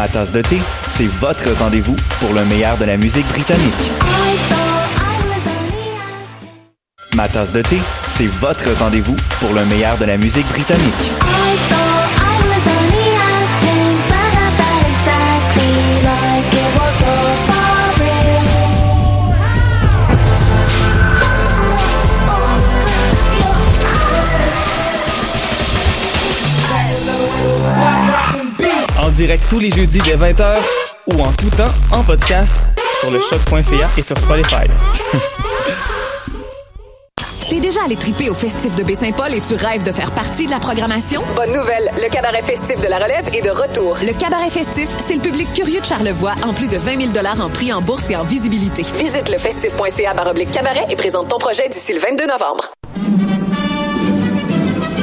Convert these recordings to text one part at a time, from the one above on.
Ma tasse de thé, c'est votre rendez-vous pour le meilleur de la musique britannique. Ma tasse de thé, c'est votre rendez-vous pour le meilleur de la musique britannique. Direct tous les jeudis dès 20h ou en tout temps en podcast sur le choc.ca et sur Spotify. T'es déjà allé triper au festif de Baie-Saint-Paul et tu rêves de faire partie de la programmation? Bonne nouvelle, le cabaret festif de la relève est de retour. Le cabaret festif, c'est le public curieux de Charlevoix en plus de 20 000 en prix en bourse et en visibilité. Visite le festif.ca baroblique cabaret et présente ton projet d'ici le 22 novembre.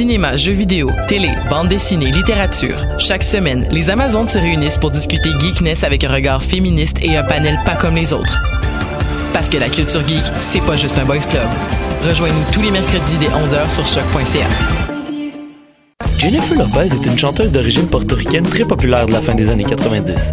Cinéma, jeux vidéo, télé, bande dessinée, littérature. Chaque semaine, les Amazones se réunissent pour discuter geekness avec un regard féministe et un panel pas comme les autres. Parce que la culture geek, c'est pas juste un boys club. Rejoignez-nous tous les mercredis dès 11h sur choc.ca. Jennifer Lopez est une chanteuse d'origine portoricaine très populaire de la fin des années 90.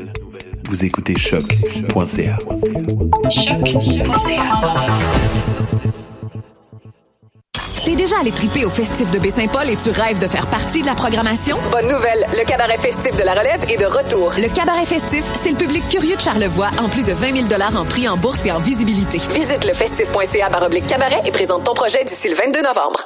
Vous écoutez choc.ca. T'es déjà allé triper au festif de Baie-Saint-Paul et tu rêves de faire partie de la programmation? Bonne nouvelle, le cabaret festif de la relève est de retour. Le cabaret festif, c'est le public curieux de Charlevoix en plus de 20 000 en prix en bourse et en visibilité. Visite le festif.ca cabaret et présente ton projet d'ici le 22 novembre.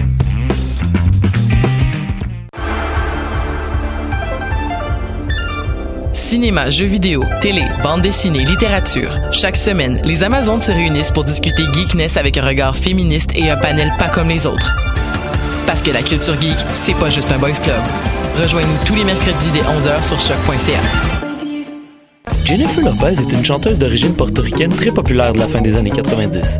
Cinéma, jeux vidéo, télé, bande dessinée, littérature. Chaque semaine, les Amazones se réunissent pour discuter geekness avec un regard féministe et un panel pas comme les autres. Parce que la culture geek, c'est pas juste un boys club. Rejoignez-nous tous les mercredis dès 11h sur choc.ca. Jennifer Lopez est une chanteuse d'origine portoricaine très populaire de la fin des années 90.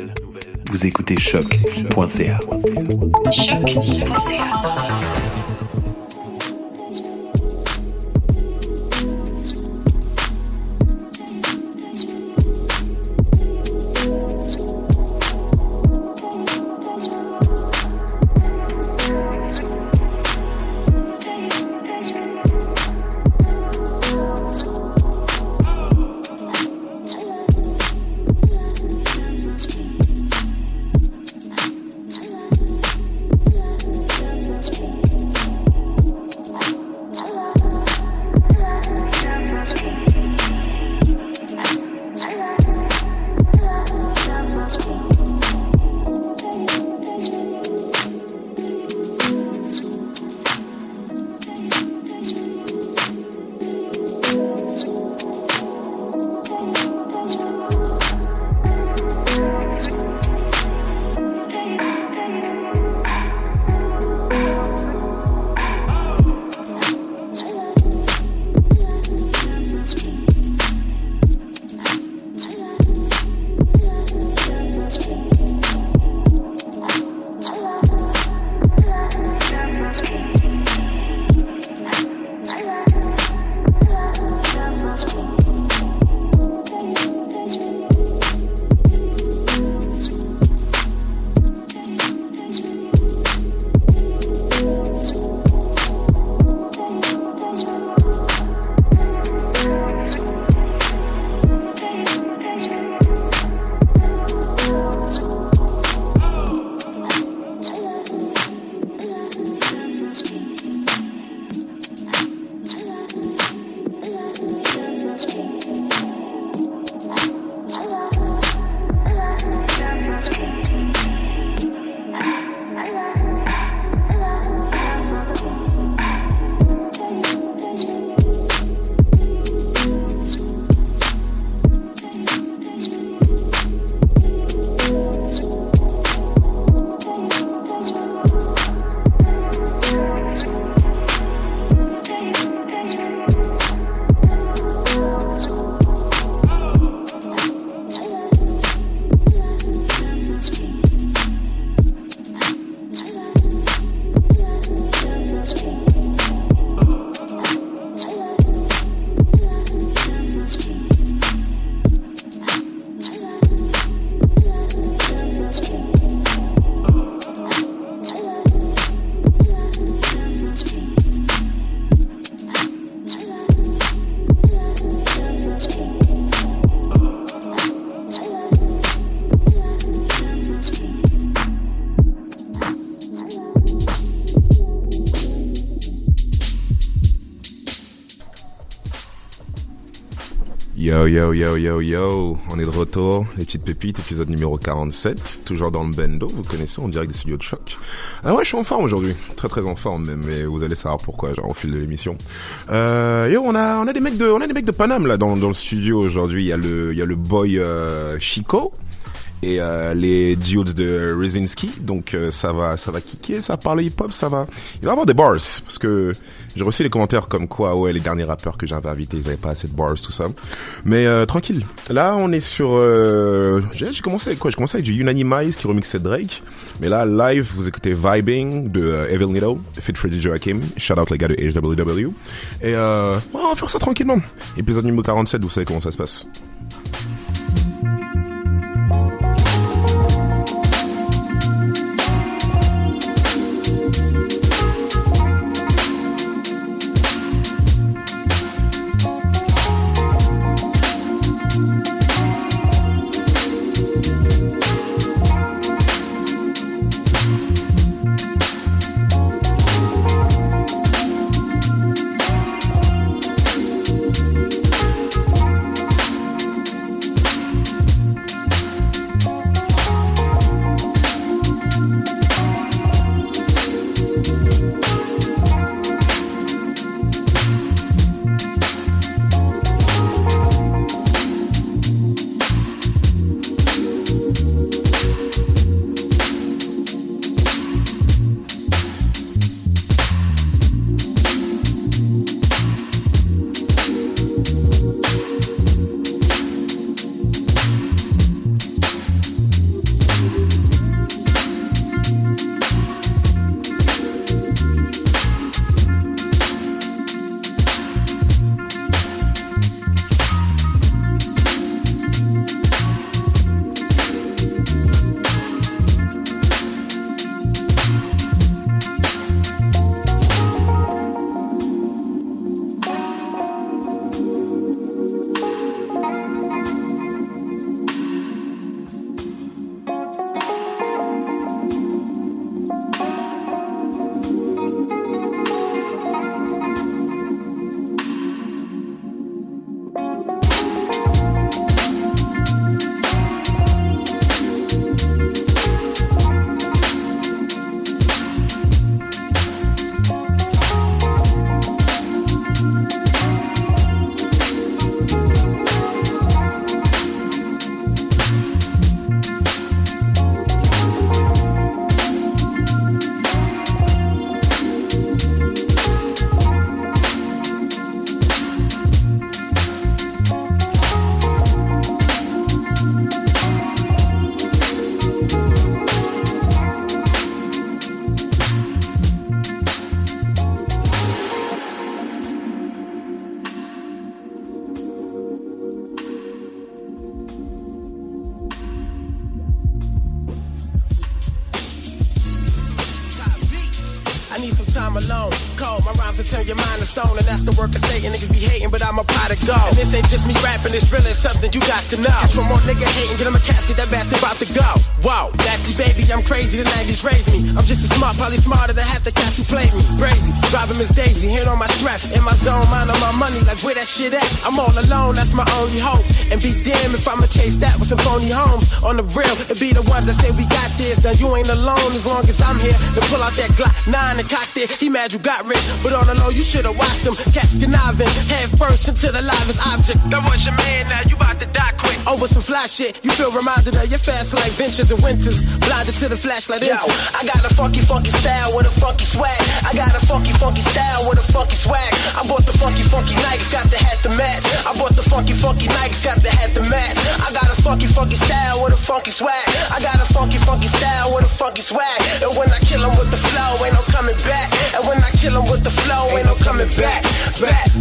Vous écoutez choc.ca. Yo, yo, yo, yo, yo, on est de retour, les petites pépites, épisode numéro 47, toujours dans le bendo, vous connaissez, on direct des studios de choc. Ah ouais, je suis en forme aujourd'hui, très très en forme même, mais vous allez savoir pourquoi, genre au fil de l'émission. Euh, yo, on a, on a des mecs de, on a des mecs de Paname là dans, dans le studio aujourd'hui, il y a le, il y a le boy euh, Chico, et euh, les dudes de Rezinski. Donc euh, ça va, ça va kicker, ça parle hip-hop, ça va. Il va avoir des bars parce que j'ai reçu les commentaires comme quoi ouais les derniers rappeurs que j'avais invités ils avaient pas assez de bars tout ça. Mais euh, tranquille. Là on est sur. j'ai commencé avec quoi? J'ai commencé avec du Unanimize qui remixait Drake. Mais là live vous écoutez Vibing de Evil Needle, Fit Freddy Joachim. Shout out les gars de HWW. Et on va faire ça tranquillement. Épisode numéro 47, vous savez comment ça se passe. Now you ain't alone as long as I'm here. To pull out that Glock 9 and cock this. He mad you got rich, but on the low, you should've watched him. Cats conniving, head first into the livest object. That was your man, now you Over some fly shit, you feel reminded of your fast like ventures and winters. Blinded to the flashlight. Yo, I got a funky, funky style with a funky swag. I got a funky, funky style with a funky swag. I bought the funky, funky Nikes, got the hat to match. I bought the funky, funky Nikes, got the hat to match. I got a funky, funky style with a funky swag. I got a funky, funky style with a funky swag. And when I kill 'em with the flow, ain't no coming back. And when I kill 'em with the flow, ain't no coming back. Back.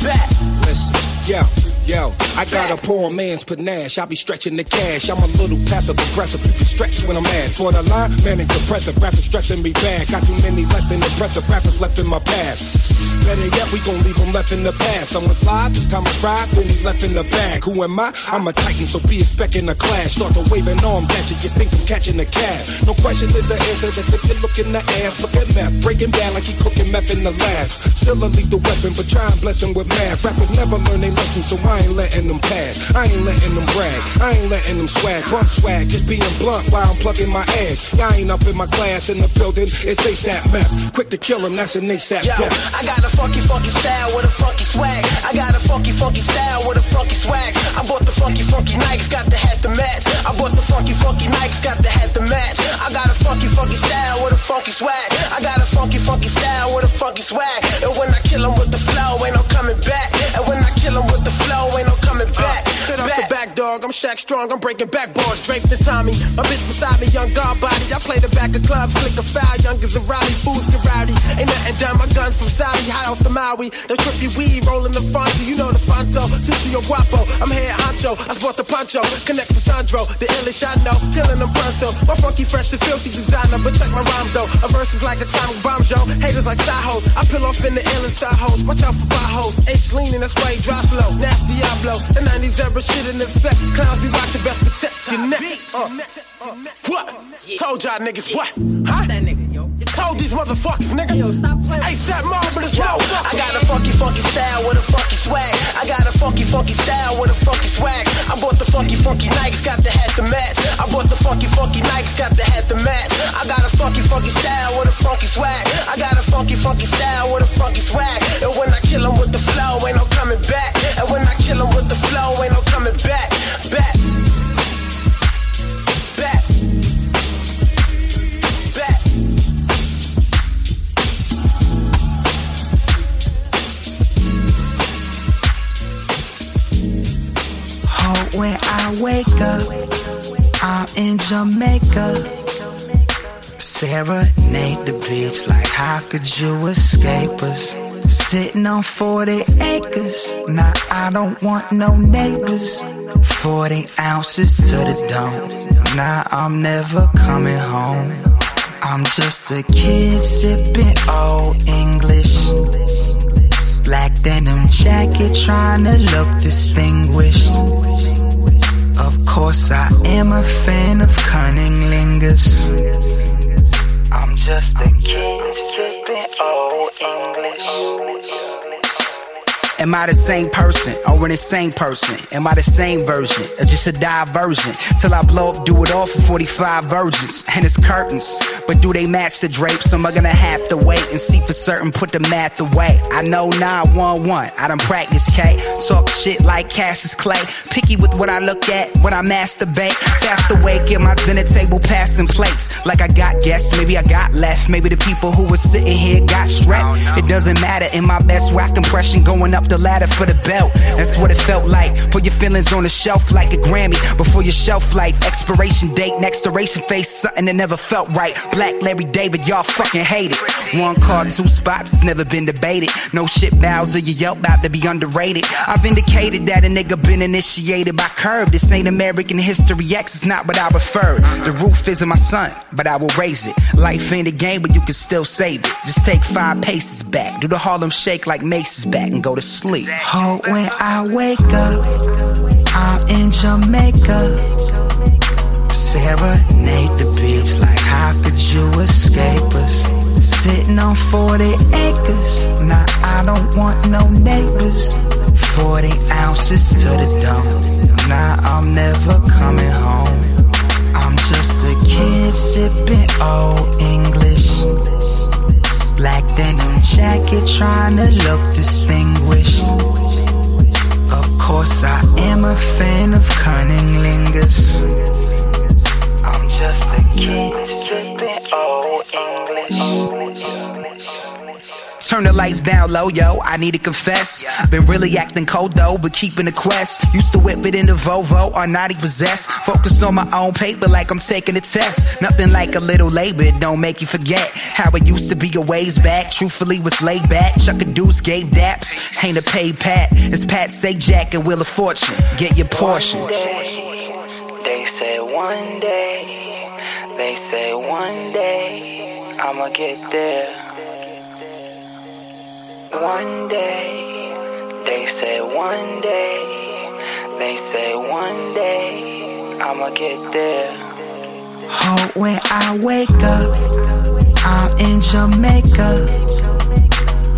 Back. Listen, yo. Yo, I got a poor man's panache. I be stretching the cash. I'm a little passive aggressive. You can stretch when I'm mad. For the line, man, and compressive. Rappers stressing me bad. Got too many less than impressive rappers left in my past. Better yet, we gon' leave him left in the past. Someone slide, this time I ride, then he left in the bag. Who am I? I'm a titan, so be expecting a clash. Start the waving arms at you, you think I'm catching a cab. No question is the answer, that's if you look in the ass. Look at meth, breaking down like he cooking meth in the lab. Still a lethal weapon, but try and bless him with math. Rappers never learn their lesson, so I ain't letting them pass. I ain't letting them brag, I ain't letting them swag. Bump swag, just being blunt while I'm plugging my ass. Y'all ain't up in my class in the building, it's ASAP meth. Quick to kill him, that's an ASAP Yo, death. I got a funky, funky style with a funky swag. I got a funky, funky style with a funky swag. I bought the funky, funky Nikes, got the hat to match. I bought the funky, funky Nikes, got the hat to match. I got a funky, funky style with a funky swag. I got a funky, funky style with a funky swag. And when I kill kill 'em with the flow, ain't no coming back. And when I kill kill 'em with the flow, ain't no coming uh, back. Shut up the back dog, I'm Shaq Strong, I'm breaking backboards, draped in Tommy. My bitch beside me, young guard body. I play the back of clubs, click a foul, youngers and rowdy, fools get rowdy. Ain't nothing done, my gun from Saudi, high off the Maui. The trippy weed, rolling the Fonto, you know the Fonto. Sissy Guapo, I'm here honcho, I sport the poncho. Connect with Sandro, the illish I know, killing them pronto. My funky, fresh, and filthy designer, but check my rhymes though. A verse is like a atomic bomb, yo. Haters like side hoes, I peel off in the illest star hoes. Watch out for potholes, H leaning, that's why he dry slow. Nasty Diablo, the 90s era shit in effect. Clowns be watching, best protect your neck. Uh. What? Told y'all niggas what? Huh? That nigga, yo. Told these motherfuckers, nigga. Yo, stop playing. ASAP Marvelous, Yo, I got a funky, funky style with a funky swag. I got a funky, funky style with a funky swag. I bought the funky, funky Nikes, got the hat to match. I bought the funky, funky Nikes, got the hat to match. I got a funky, funky style with a funky swag. I got a funky, funky style with a funky swag. And when I kill 'em with the flow, ain't no coming back. And when I kill 'em with the flow, ain't no coming. Back. Back. When I wake up, I'm in Jamaica. Serenade the beach like how could you escape us? Sitting on 40 acres, now I don't want no neighbors. 40 ounces to the dome, now I'm never coming home. I'm just a kid sipping old English. Black denim jacket trying to look distinguished. Of course, I am a fan of cunning lingers. I'm just a kid sipping old English. Am I the same person or an insane person? Am I the same version or just a diversion? Till I blow up, do it all for 45 virgins and it's curtains. But do they match the drapes? Am I gonna have to wait and see for certain? Put the math away. I know 911, I done practice K. Talk shit like Cassius Clay. Picky with what I look at when I masturbate. Fast awake at my dinner table, passing plates. Like I got guests, maybe I got left. Maybe the people who were sitting here got strapped. Oh, it doesn't matter. In my best rock impression, going up the ladder for the belt. That's what it felt like. Put your feelings on the shelf like a Grammy. Before your shelf life, expiration date, next duration face, something that never felt right. Black Larry David, y'all fucking hate it. One car, two spots, never been debated. No shit Bowser, you yelp about to be underrated. I've indicated that a nigga been initiated by curve. This ain't American history X, it's not what I prefer. The roof isn't my son, but I will raise it. Life ain't a game, but you can still save it. Just take five paces back, do the Harlem shake like Mace's back, and go to sleep. Oh, when I wake up, I'm in Jamaica. Serenade the beach like how could you escape us? Sitting on 40 acres, now I don't want no neighbors. 40 ounces to the dome, now I'm never coming home. I'm just a kid sipping old English. Black denim jacket trying to look distinguished. Of course, I am a fan of cunning lingers. I'm just a kid sipping old English. Turn the lights down low, yo. I need to confess. Been really acting cold though, but keeping the quest. Used to whip it in the Volvo, or naughty possessed. Focus on my own paper like I'm taking a test. Nothing like a little labor, don't make you forget how it used to be a ways back. Truthfully, was laid back. Chuck a deuce, gave daps. Ain't a pay pat. It's Pat say Jack and Wheel of Fortune. Get your portion. They say one day, they say one day, I'ma get there. One day, they say one day, they say one day, I'ma get there. Oh, when I wake up, I'm in Jamaica.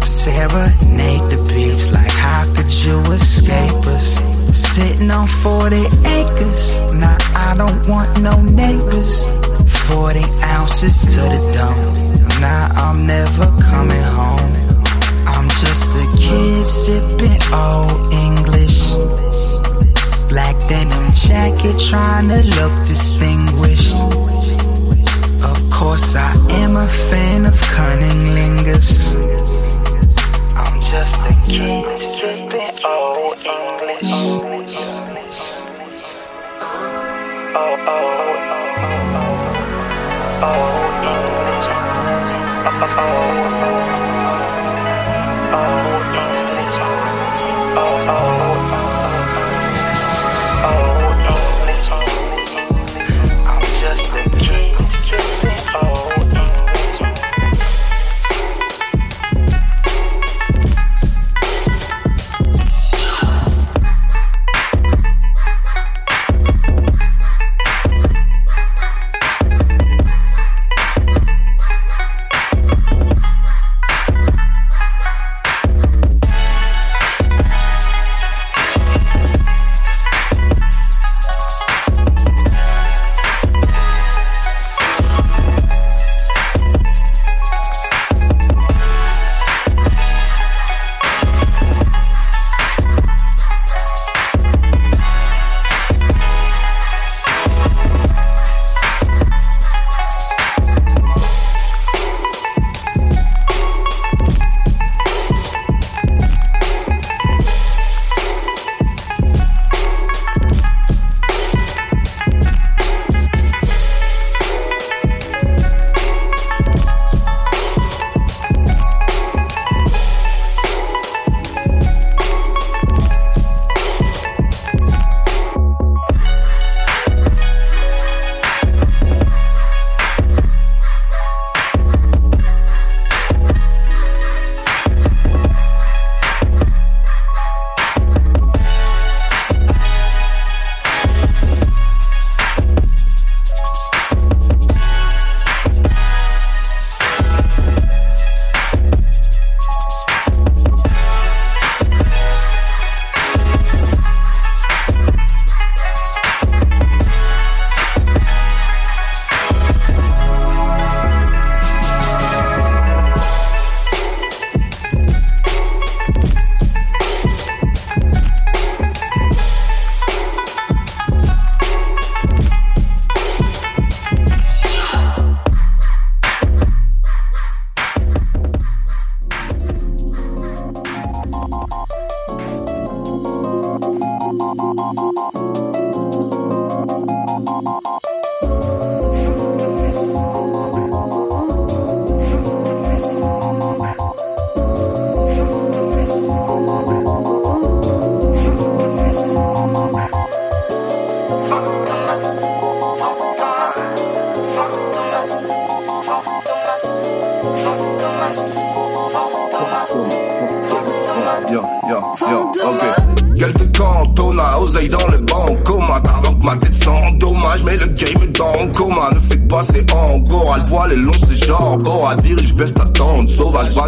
Serenade the beach like how could you escape us? Sitting on 40 acres, now I don't want no neighbors. 40 ounces to the dome, now I'm never coming home. I'm just a kid sipping old English. Black denim jacket trying to look distinguished. Of course, I am a fan of cunning lingers. I'm just a kid sipping old English. Oh, oh, oh, oh, English. Oh, oh, oh.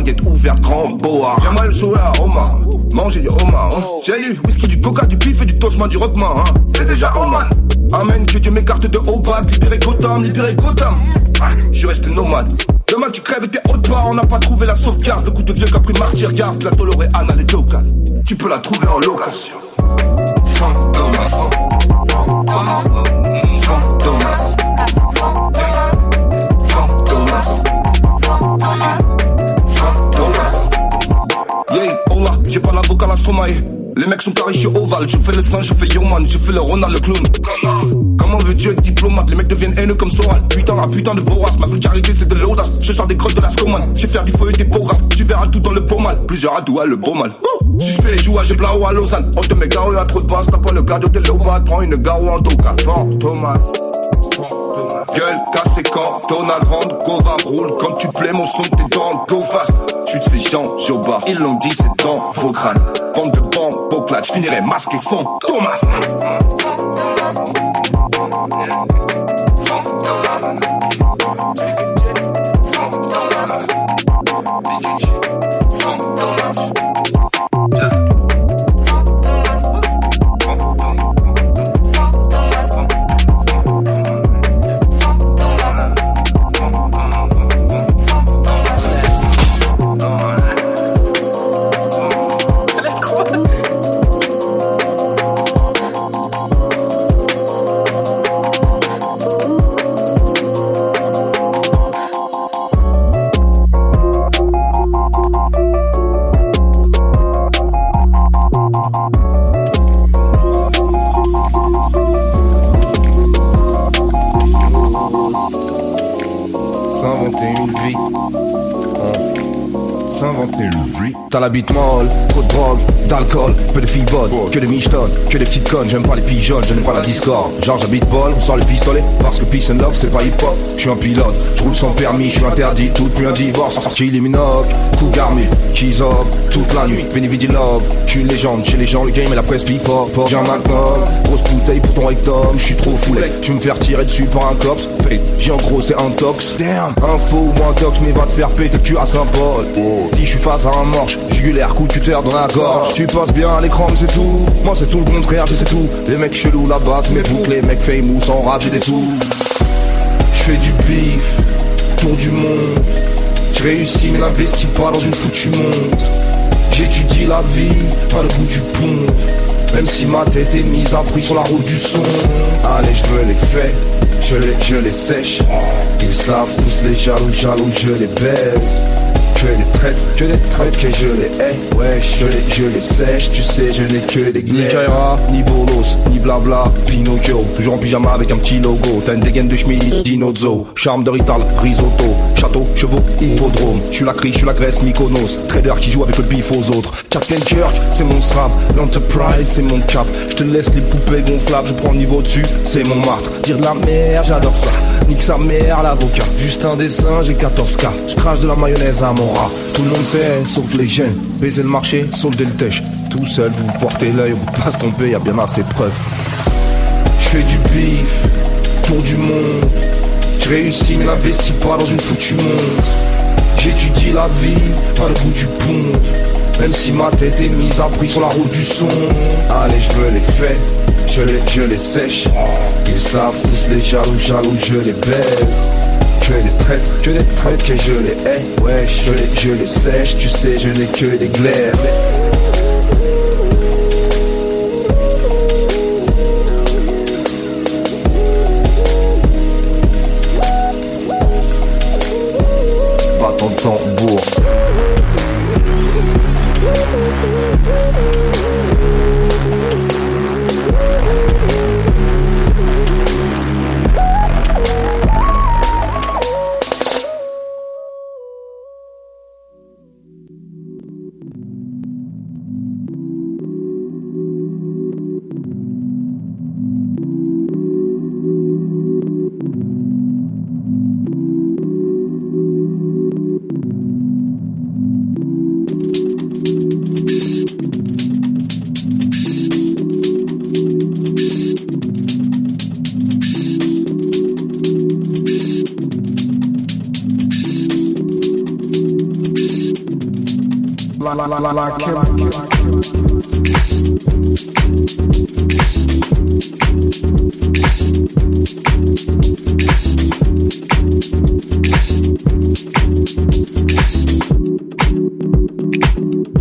Baguette ouverte, grand boa. J'aimerais le sourire à Omar, manger du homard, hein. J'ai lu whisky, du coca, du pif et du toastman, du rockman, hein. C'est déjà Oman. Amen, que Dieu m'écarte de haut bas, libérer Gotham, libérer Gotham. Je resté nomade. Demain tu crèves et t'es haute part, on n'a pas trouvé la sauvegarde. Le coup de vieux qu'a pris martyr, regarde la tolérée Anna les Jocas. Tu peux la trouver en location. Je. Je fais le singe, je fais yo man, je fais le Ronald le clown. Comment veux-tu être diplomate? Les mecs deviennent haineux comme Soral. Putain, la putain de vorace. Ma vulgarité, c'est de l'audace. Je sors des crottes de la scomane. J'ai faire du feu et des graphes. Tu verras tout dans le beau mal. Plusieurs adouas, le beau mal. Suspect les jouages, j'ai blau à Lausanne. On te met gao à trop de basse. T'as pas le cardio, t'es léopard. Prends une gao en tout cas. Fort, Thomas. Gueule cassée quand Donald Rand, go va roule. Quand tu plais mon son, t'es dans go fast. Tu sais, ces gens, bar, ils l'ont dit, c'est dans vos crânes. Bande de beau je finirai masque et fond. Thomas. T'as d'alcool, peu de filles bonnes, que des michetonnes, que des petites connes, j'aime pas les pigeonnes, je n'aime pas la discorde. Genre j'habite bol, on sort les pistolets, parce que peace and love c'est pas hip hop. Je suis un pilote, je roule sans permis, je suis interdit, tout plus un divorce, en sortie les minocs, coup garmi, cheese up, toute la nuit, Veni Vidi Love, je suis une légende, chez les gens le game et la presse pipe hop, j'ai un magnum, grosse bouteille pour ton rectum, je suis trop foulé, je me faire tirer dessus par un cops, fait, j'ai en gros c'est un tox, damn, info ou un tox, mais va te faire péter le cul à Saint-Paul, si je suis face à un morche, Jugulaire, coup tuteur dans la gorge Tu passes bien à l'écran mais c'est tout. Moi c'est tout le contraire, j'ai c'est tout. Les mecs chelous là-bas c'est mes boucles. Les mecs famous sans rap j'ai des sous. Je fais du bif Tour du monde. Je réussis mais n'investis pas dans une foutue monde. J'étudie la vie, pas le bout du pont. Même si ma tête est mise à prix sur la route du son. Allez je me les fais, je les, je les sèche. Ils savent tous les jaloux, jaloux, je les baise que des traîtres, que des traîtres, que je les hais, ouais, je les, je les sèche, tu sais, je n'ai que des Ni Kaira, ni Bolos, ni blabla, Pinocchio, toujours en pyjama avec un petit logo, t'as une dégaine de Schmidt, Dinozo, charme de Rital, risotto, château, chevaux, hippodrome, je suis la crie, je suis la Grèce, Mykonos, trader qui joue avec le bif aux autres, Captain Church, c'est mon SRAM, l'Enterprise, c'est mon cap, je te laisse les poupées gonflables, je prends le niveau dessus, c'est mon martre, dire de la merde, j'adore ça, nique sa mère l'avocat, juste un dessin, j'ai 14K, je crache de la mayonnaise à mon tout le monde sait, sauf les jeunes. Baiser le marché, solder le tèche. Tout seul, vous vous portez l'œil, on peut pas se y bien assez de preuves. Je fais du bif, pour du monde. Je réussis, mais n'investis pas dans une foutue monde. J'étudie la vie, pas le bout du pont. Même si ma tête est mise à prix sur la route du son. Allez, je me les fais, je les, je les sèche. Ils savent les jaloux, jaloux, je les baise que des traîtres, que des traîtres, que je les hais, ouais, je les, je les sèche, tu sais, je n'ai que des glaires. while I kill him. Thank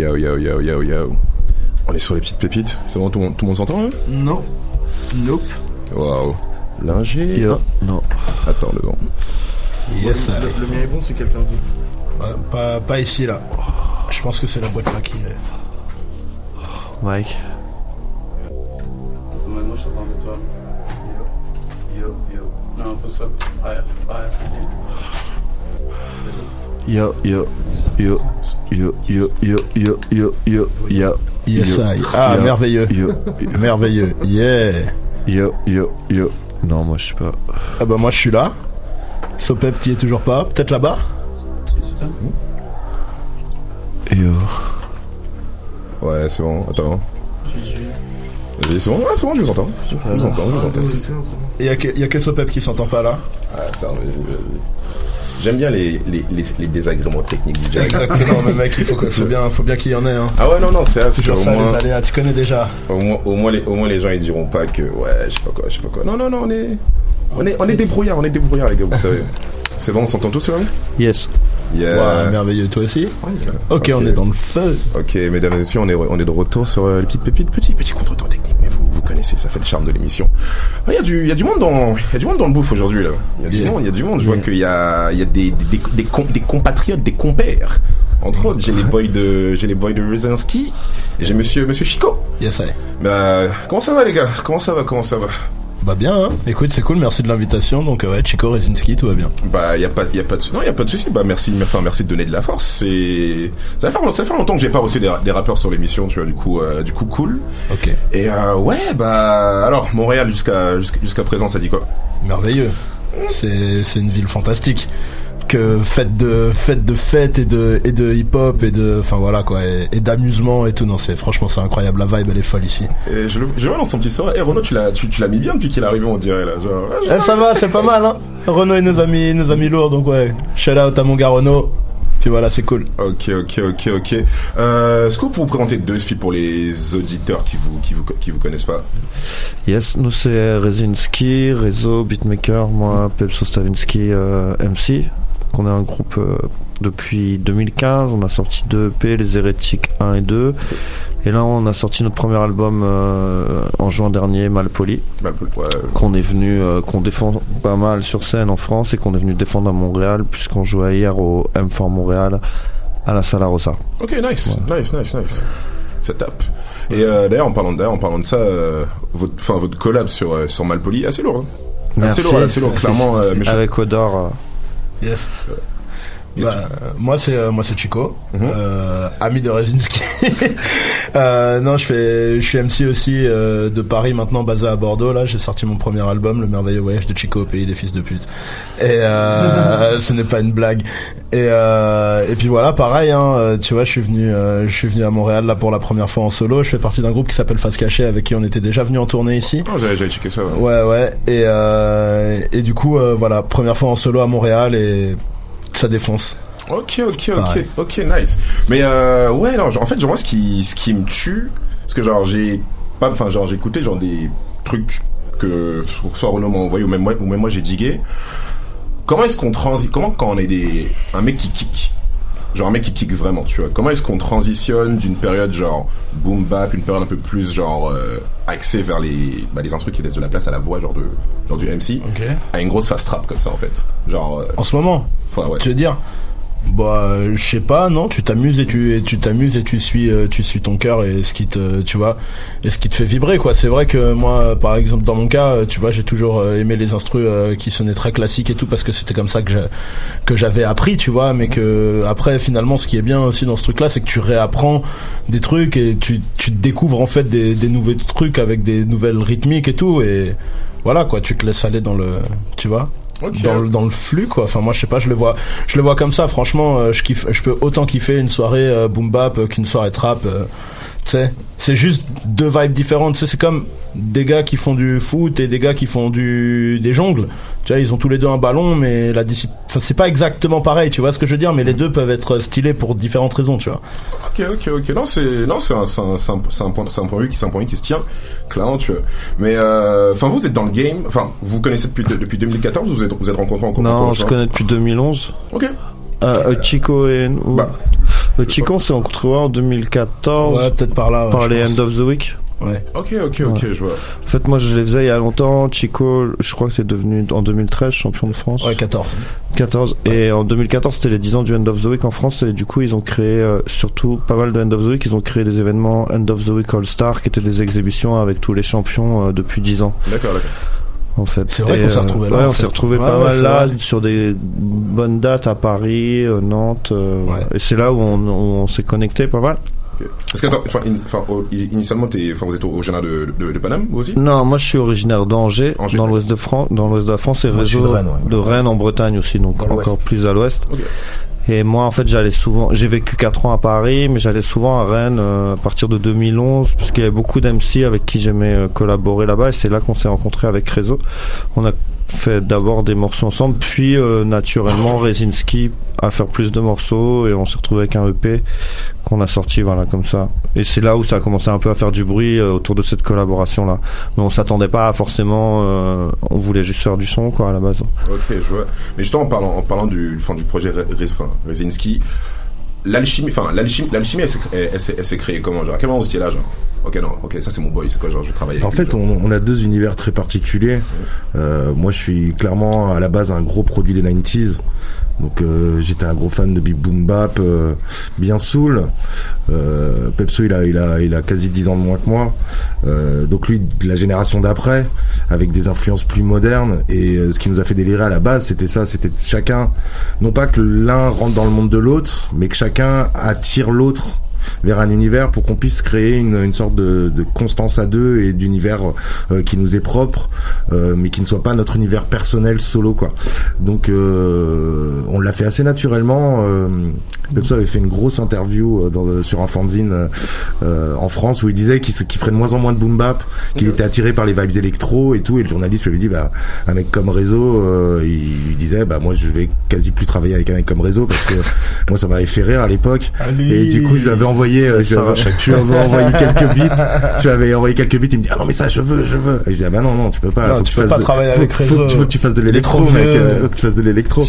Yo, yo, yo, yo, yo. On est sur les petites pépites. C'est bon, tout le monde, tout le monde s'entend hein? Non. Nope. Waouh. L'ingé? Yo. Non. Attends, le vent. Yes. Le, le mien est bon, c'est quelqu'un d'autre. Ouais, pas, pas ici là. Je pense que c'est la boîte là qui est. Mike. Maintenant, je t'entends de toi. Yo, yo. Non, faut que ce soit. Ouais, ouais, c'est bien. Yo, yo, yo, yo, yo, yo, yo, yo, yo, yo. Yes, yo, I. Ah, yo, merveilleux. Yo, Merveilleux. Yeah. yo, yo, yo. Non, moi je sais pas. Ah bah moi je suis là. Sopep, t'y es toujours pas. Peut-être là-bas Yo. Ouais, c'est bon, attends. Vas-y, c'est bon, ouais, c'est bon, je vous entends. Je vous entends, je vous entends. Il y, a que- y a que Sopep qui s'entend pas là. Ah, Attends, vas-y, vas-y. J'aime bien les, les, les, les désagréments techniques du jazz. Exactement, mais mec, il faut, bien, faut bien qu'il y en ait. Hein. Ah ouais, non, non, c'est Toujours au ça, moins, les aléas, tu connais déjà. au moins, au moins, les, au moins les gens ils diront pas que ouais, je sais pas quoi, je sais pas quoi. Non, non, non, on est, on est, on est débrouillards, on est débrouillards les gars, vous savez. C'est bon, on s'entend tous là Yes. Yeah. Ouais, merveilleux, toi aussi? Ok, on est dans le feu. Ok, mesdames et messieurs, on est, on est de retour sur euh, les petites pépites. Petit, petit contretemps technique, connaissez, ça fait le charme de l'émission. Il y, a du- il y a du monde dans, il y a du monde dans le bouffe aujourd'hui, là. Il y a du monde, il y a du monde. Je vois qu'il y a, il y a des, des, des, des, com- des compatriotes, des compères. Entre autres, j'ai les boys de, j'ai les boys de Rezinski, j'ai monsieur, monsieur Chico. Yes, I. Bah, comment ça va, les gars? Comment ça va, comment ça va? Bah bien, hein. écoute, c'est cool, merci de l'invitation. Donc ouais, Chico Rezinski, tout va bien. Bah, y a pas, y a pas de, non, y a pas de souci. Bah, merci, enfin, merci de donner de la force. C'est, ça faire, ça longtemps que j'ai pas reçu des, des rappeurs sur l'émission, tu vois. Du coup, euh, du coup, cool. Ok. Et euh, ouais, bah, alors, Montréal jusqu'à, jusqu'à, jusqu'à présent, ça dit quoi? Merveilleux. C'est c'est une ville fantastique. Fête de fête de fête et de et de hip hop et de enfin voilà quoi et, et d'amusement et tout non c'est franchement c'est incroyable la vibe elle est folle ici. Et je le, je vois dans son petit sourire. Et Renaud, tu l'as, tu, tu l'as mis bien depuis qu'il est arrivé, on dirait là. Genre, ouais, je- Eh, ça va c'est pas mal hein. Renault il nous a mis il nous a mis lourd donc ouais shout out à mon gars Renault. Puis voilà c'est cool. Ok, ok, ok, ok. Euh, est-ce que vous pouvez vous présenter deux spies pour les auditeurs qui vous, qui vous, qui vous connaissent pas? Yes, nous c'est Rezinski, Réseau, Beatmaker, moi Pepso Stavinsky, euh, MC. On est un groupe euh, depuis 2015, on a sorti deux EP, Les Hérétiques 1 et 2. Et là on a sorti notre premier album euh, en juin dernier, Malpoli. Malpoli, ouais. Qu'on est venu, euh, qu'on défend pas mal sur scène en France et qu'on est venu défendre à Montréal puisqu'on jouait hier au M4 Montréal à la Sala Rosa. Ok, nice, nice, nice, nice. C'est top. Et euh, d'ailleurs, en parlant, d'ailleurs, en parlant de ça, votre, enfin, votre collab sur, sur Malpoli, assez lourd. Hein Merci. Assez lourd, assez lourd, clairement. Avec Odor. Yes. Bah, moi c'est euh, moi c'est Chico, euh, ami de Rezinski. euh, non, je fais je suis MC aussi de Paris maintenant basé à Bordeaux. Là, j'ai sorti mon premier album, Le merveilleux voyage de Chico au pays des fils de pute. Et ce n'est pas une blague. Et et puis voilà, pareil. Hein, tu vois, je suis venu je suis venu à Montréal là pour la première fois en solo. Je fais partie d'un groupe qui s'appelle Face Cachée avec qui on était déjà venu en tournée ici. Oh, j'avais, checké ça. ouais. Ouais, ouais. Et, et du coup, voilà, première fois en solo à Montréal et ça défonce. Ok, ok, ok, ok, nice. Mais euh, ouais, non, genre, en fait, genre, moi, ce qui, ce qui me tue, parce que genre, j'ai pas, enfin, genre, j'ai écouté genre des trucs que soit Renaud m'a envoyé ou même moi, ou même moi j'ai digué. Comment est-ce qu'on transite, comment quand on est des, un mec qui kick, genre un mec qui kick vraiment, tu vois, comment est-ce qu'on transitionne d'une période genre boom bap, une période un peu plus genre euh, axée vers les, bah, les instruments qui laissent de la place à la voix, genre de, genre du MC, à une grosse fast trap comme ça en fait, genre. euh, En ce moment Enfin, ouais. Tu veux dire Bah, euh, je sais pas, non, tu t'amuses et tu et tu t'amuses et tu suis euh, tu suis ton cœur et ce qui te tu vois et ce qui te fait vibrer quoi. C'est vrai que moi par exemple dans mon cas, euh, tu vois, j'ai toujours aimé les instrus qui sonnaient très classiques et tout parce que c'était comme ça que que j'avais appris, tu vois, mais que après finalement ce qui est bien aussi dans ce truc là, c'est que tu réapprends des trucs et tu tu découvres en fait des des nouveaux trucs avec des nouvelles rythmiques et tout. Et voilà quoi, tu te laisses aller dans le tu vois Ok. dans, le, dans le flux quoi enfin moi je sais pas je le vois je le vois comme ça franchement euh, je kiffe je peux autant kiffer une soirée euh, boom bap euh, qu'une soirée trap c'est juste deux vibes différentes tu sais c'est comme des gars qui font du foot et des gars qui font du des jongles tu vois ils ont tous les deux un ballon mais la discipline enfin c'est pas exactement pareil tu vois ce que je veux dire mais les deux peuvent être stylés pour différentes raisons tu vois Ok, ok, ok. Non, c'est non, c'est un, c'est un, c'est un, un point, c'est un point de vue qui, c'est un point de vue qui se tient, clairement, tu vois. Mais euh, enfin, vous êtes dans le game. Enfin, vous connaissez depuis depuis 2014. Vous êtes vous êtes rencontrés en Non, on se connaît depuis 2011. Ok. Euh, euh, Chico et nous. Bah. Le Chico, on s'est rencontré en 2014. Ouais, peut-être par là. ouais, Par les pense. End of the Week. Ouais. Ok, ok, ok, je vois. En fait, moi, je les faisais il y a longtemps. Chico, je crois que c'est devenu en 2013 champion de France. Ouais, 14. 14. Et en 2014, c'était les 10 ans du End of the Week en France. Et du coup, ils ont créé, euh, surtout pas mal de End of the Week, ils ont créé des événements End of the Week All Star qui étaient des exhibitions avec tous les champions euh, depuis 10 ans. D'accord, d'accord. En fait. C'est vrai qu'on s'est euh, retrouvés là, Ouais, on s'est Ouais, pas ouais, mal là vrai. sur des bonnes dates à Paris, euh, Nantes. euh, Et c'est là où on, s'est connecté pas mal. Parce que, enfin, initialement, enfin, vous êtes originaire de, de, de Paname, vous aussi? Non, moi je suis originaire d'Angers, dans l'ouest de France, dans l'ouest de la France, et réseau de Rennes, ouais. de Rennes en Bretagne aussi, donc encore plus à l'ouest. Et moi, en fait, j'allais souvent. J'ai vécu 4 ans à Paris, mais j'allais souvent à Rennes euh, à partir de 2011, parce qu'il y avait beaucoup d'MC avec qui j'aimais euh, collaborer là-bas, et c'est là qu'on s'est rencontrés avec Réseau. On a fait d'abord des morceaux ensemble, puis euh, naturellement Resinski à faire plus de morceaux, et on s'est retrouvé avec un EP qu'on a sorti, voilà, comme ça. Et c'est là où ça a commencé un peu à faire du bruit euh, autour de cette collaboration-là. Mais on s'attendait pas forcément. euh, on voulait juste faire du son, quoi, à la base. Ok, je vois. Mais justement, en parlant, en parlant du, du projet Re- Re- Rezinski, l'alchimie, enfin, l'alchimie, l'alchimie, elle, s'est- créée comment, genre, à quel moment vous étiez là? Ok, non, ok, ça c'est mon boy, c'est quoi, genre, je vais travailler En fait, on, a deux univers très particuliers. Euh, moi, je suis clairement à la base un gros produit des 90s. Donc, euh, j'étais un gros fan de Big Boom Bap, euh, bien soul. Euh, Pepso, il a, il a, il a quasi 10 ans de moins que moi. Euh, donc lui, la génération d'après, avec des influences plus modernes. Et euh, ce qui nous a fait délirer à la base, c'était ça, c'était chacun, non pas que l'un rentre dans le monde de l'autre, mais que chacun attire l'autre vers un univers pour qu'on puisse créer une, une sorte de, constance à deux et d'univers euh, qui nous est propre euh, mais qui ne soit pas notre univers personnel solo quoi. Donc euh, on l'a fait assez naturellement Pepso avait fait une grosse interview euh, dans, sur un fanzine euh, en France où il disait qu'il qu'il ferait de moins en moins de boom bap qu'il était attiré par les vibes électro et tout et le journaliste lui avait dit bah un mec comme Réseau euh, il lui disait bah moi je vais quasi plus travailler avec un mec comme Réseau parce que moi ça m'avait fait rire à l'époque. Et du coup je lui avais envoyé euh, je, lui va avais, chaque je lui avais fois. envoyé quelques beats je lui avais envoyé quelques beats il me dit ah non mais ça je veux je veux. Et je dis ah bah non non tu peux pas Non, faut que tu tu peux pas de- travailler faut- avec faut, Réseau. faut que tu fasses de l'électro mec euh, faut que tu fasses de l'électro.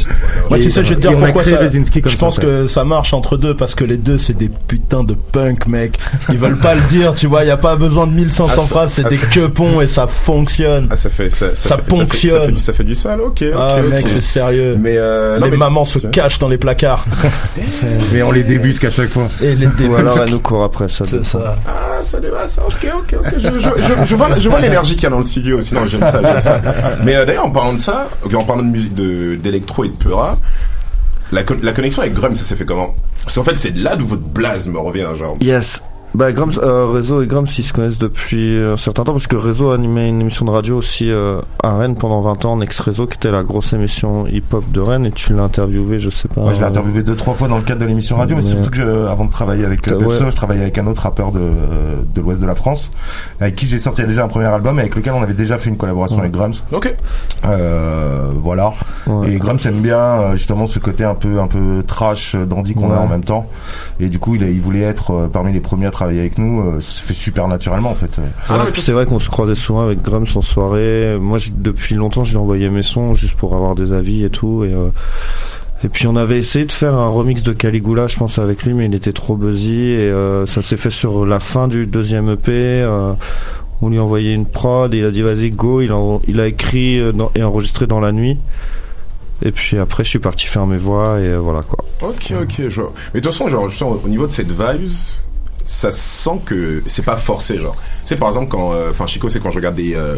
Moi, tu sais, je vais te dire pourquoi ça. Je pense que ça marche entre deux parce que les deux, c'est des putains de punk, mec. Ils veulent pas le dire, tu vois. Il y a pas besoin de 1500 Ah, ça- phrases, c'est ah, des quepons et ça fonctionne. Ah, ça fait, ça, Ça fait- ponctionne. Ça fait, ça fait du, ça fait du sale, ok. Ah, mec, c'est sérieux. Mais, euh, non, les mais- mamans se cachent dans les placards. mais on les débusque à chaque fois Et les Ou débusque. alors elle nous court après ça. C'est ça. Ah, ça débat, ça, ok, ok, ok. Je, je, je, je vois, je vois l'énergie qu'il y a dans le studio aussi. Non, j'aime ça, j'aime ça. Mais euh, d'ailleurs, en parlant de ça, en parlant de musique, de, d'électro et de Peura, la, la connexion avec Grum, ça s'est fait comment? Parce qu'en fait, c'est de là d'où votre blaze me revient, genre. Yes. Bah, Grams, euh, Réseau et Grams, ils se connaissent depuis un certain temps parce que Réseau animait une émission de radio aussi euh, à Rennes pendant 20 ans, Next Réseau, qui était la grosse émission hip-hop de Rennes et tu l'as interviewé, je sais pas. Moi, je l'ai euh, interviewé deux trois fois dans le cadre de l'émission radio, mais, Mais- surtout que je, avant de travailler avec euh, Ouais. Pepso, je travaillais avec un autre rappeur de, de l'Ouest de la France, avec qui j'ai sorti déjà un premier album, et avec lequel on avait déjà fait une collaboration Ouais. avec Grums. Ok. Euh, voilà. Ouais. Et Grums aime bien euh, justement ce côté un peu un peu trash, euh, dandy qu'on a Ouais. en même temps. Et du coup, il, a- il voulait être euh, parmi les premiers à travailler avec nous. Euh, ça se fait super naturellement en fait. Ouais, puis c'est vrai qu'on se croisait souvent avec Grums en soirée. Moi, je- depuis longtemps, je lui envoyais mes sons juste pour avoir des avis et tout. Et, euh, et puis on avait essayé de faire un remix de Caligula, je pense, avec lui, mais il était trop buzzy. Et euh, ça s'est fait sur la fin du deuxième EP. euh, on lui a envoyé une prod, et il a dit vas-y go. Il a, il a écrit dans- et enregistré dans la nuit. Et puis après, je suis parti faire mes voix et euh, voilà quoi. Ok, ok, je vois. Mais de toute façon, genre, au niveau de cette vibes, ça sent que c'est pas forcé, genre. C'est par exemple quand, euh, enfin, Chico, c'est quand je regarde des, euh,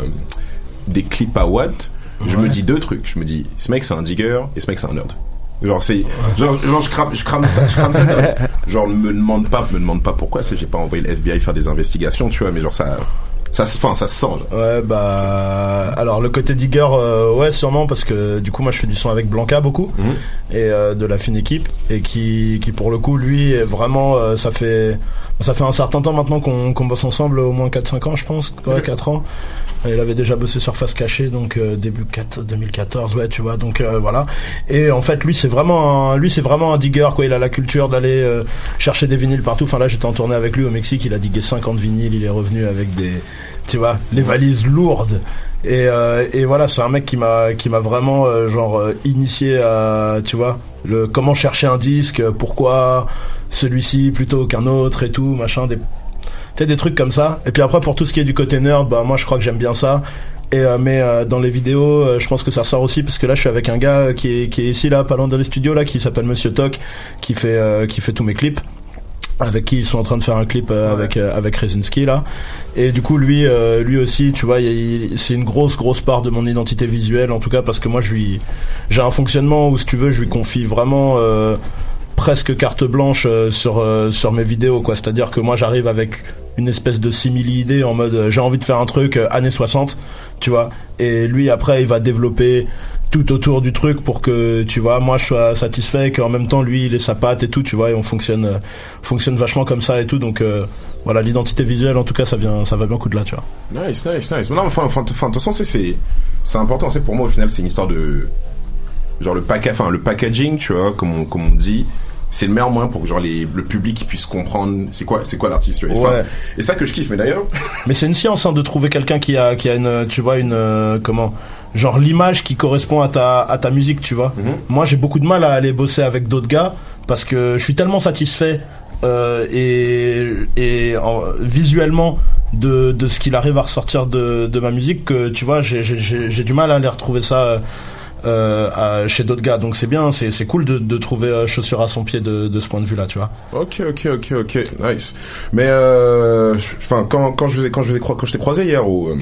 des clips à Watt, je me dis deux trucs. Je me dis, ce mec c'est un digger et ce mec c'est un nerd. Genre, c'est, genre, genre, je crame, je crame ça, je crame ça. genre, me demande pas, me demande pas pourquoi, c'est, j'ai pas envoyé le FBI faire des investigations, tu vois, mais genre, ça, ça se, enfin, ça se sent, genre. Ouais, bah. Alors, le côté digger, euh, ouais, sûrement, parce que du coup, moi, je fais du son avec Blanca beaucoup, et euh, de la fine équipe, et qui, qui pour le coup, lui, est vraiment. euh, ça fait. Ça fait un certain temps maintenant qu'on qu'on bosse ensemble, au moins 4-5 ans, je pense. Ouais, 4 ans. Il avait déjà bossé sur Face Cachée, donc euh, début 4, 2014, ouais, tu vois. Donc euh, voilà. Et en fait, lui, c'est vraiment, un, lui, c'est vraiment un digger, quoi. Il a la culture d'aller euh, chercher des vinyles partout. Enfin là, j'étais en tournée avec lui au Mexique. Il a digué 50 vinyles. Il est revenu avec des, tu vois, les valises lourdes. Et, euh, et voilà, c'est un mec qui m'a qui m'a vraiment euh, genre initié à tu vois le comment chercher un disque, pourquoi celui-ci plutôt qu'un autre et tout machin tu sais, des trucs comme ça. Et puis après pour tout ce qui est du côté nerd, bah moi je crois que j'aime bien ça. Et euh, mais euh, dans les vidéos, euh, je pense que ça sort aussi parce que là je suis avec un gars qui est qui est ici là, pas loin de les studios là, qui s'appelle Monsieur Toc, qui fait qui fait tous mes clips avec qui ils sont en train de faire un clip euh, avec euh, avec Rezinski là et du coup lui euh, lui aussi tu vois c'est une grosse grosse part de mon identité visuelle en tout cas parce que moi je lui j'ai un fonctionnement où si tu veux je lui confie vraiment presque carte blanche sur sur mes vidéos quoi c'est-à-dire que moi j'arrive avec une espèce de simili idée en mode euh, j'ai envie de faire un truc euh, années 60 tu vois et lui après il va développer tout autour du truc pour que tu vois moi je sois satisfait qu'en même temps lui il ait sa patte et tout tu vois et on fonctionne euh, fonctionne vachement comme ça et tout donc euh, voilà l'identité visuelle en tout cas ça vient ça va bien coup de là tu vois Nice, nice, nice. Non, enfin, enfin, de toute façon, c'est, important. C'est pour moi, au final, c'est une histoire de, genre le pack, enfin, le packaging, tu vois, comme comme on dit. C'est le meilleur moyen pour que genre les, le public puisse comprendre c'est quoi c'est quoi l'artiste tu vois. Enfin, Ouais. et ça que je kiffe mais d'ailleurs Mais c'est une science hein, de trouver quelqu'un qui a qui a une tu vois une euh, comment genre l'image qui correspond à ta à ta musique tu vois. Moi j'ai beaucoup de mal à aller bosser avec d'autres gars parce que je suis tellement satisfait euh, et et en- visuellement de de ce qu'il arrive à ressortir de de ma musique que tu vois j'ai j'ai j'ai j'ai du mal à aller retrouver ça. Euh, à- chez d'autres gars donc c'est bien c'est c'est cool de, de trouver euh, chaussure à son pied de, de ce point de vue là tu vois Ok, ok, ok, ok, nice. Mais euh, enfin, quand quand je vous ai quand je vous ai quand je t'ai croisé hier au euh,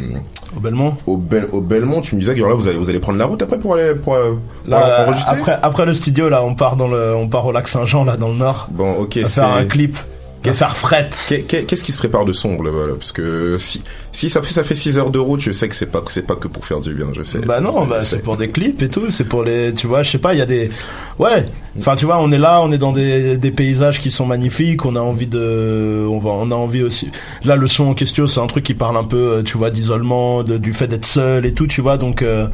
au Belmont, au, Bel- au Belmont, tu me disais que là vous allez vous allez prendre la route après pour aller pour, pour Là, enregistrer. après, après le studio, là, on part dans le, on part au lac Saint-Jean, là, dans le nord. Bon, ok, c'est un clip. Qu'est-ce- ça refrette. Qu'est- qu'est- Qu'est-ce qui se prépare de sombre là-bas là? Parce que si si ça fait ça fait 6 heures de route, je sais que c'est pas c'est pas que pour faire du bien, je sais. Bah non, bah, c'est pour des clips et tout, c'est pour les, tu vois, je sais pas, il y a des, ouais, enfin tu vois, on est là, on est dans des, des paysages qui sont magnifiques, on a envie de, on va, on a envie aussi. Là, le son en question, c'est un truc qui parle un peu, euh, tu vois, d'isolement, du fait d'être seul et tout, tu vois, donc. euh,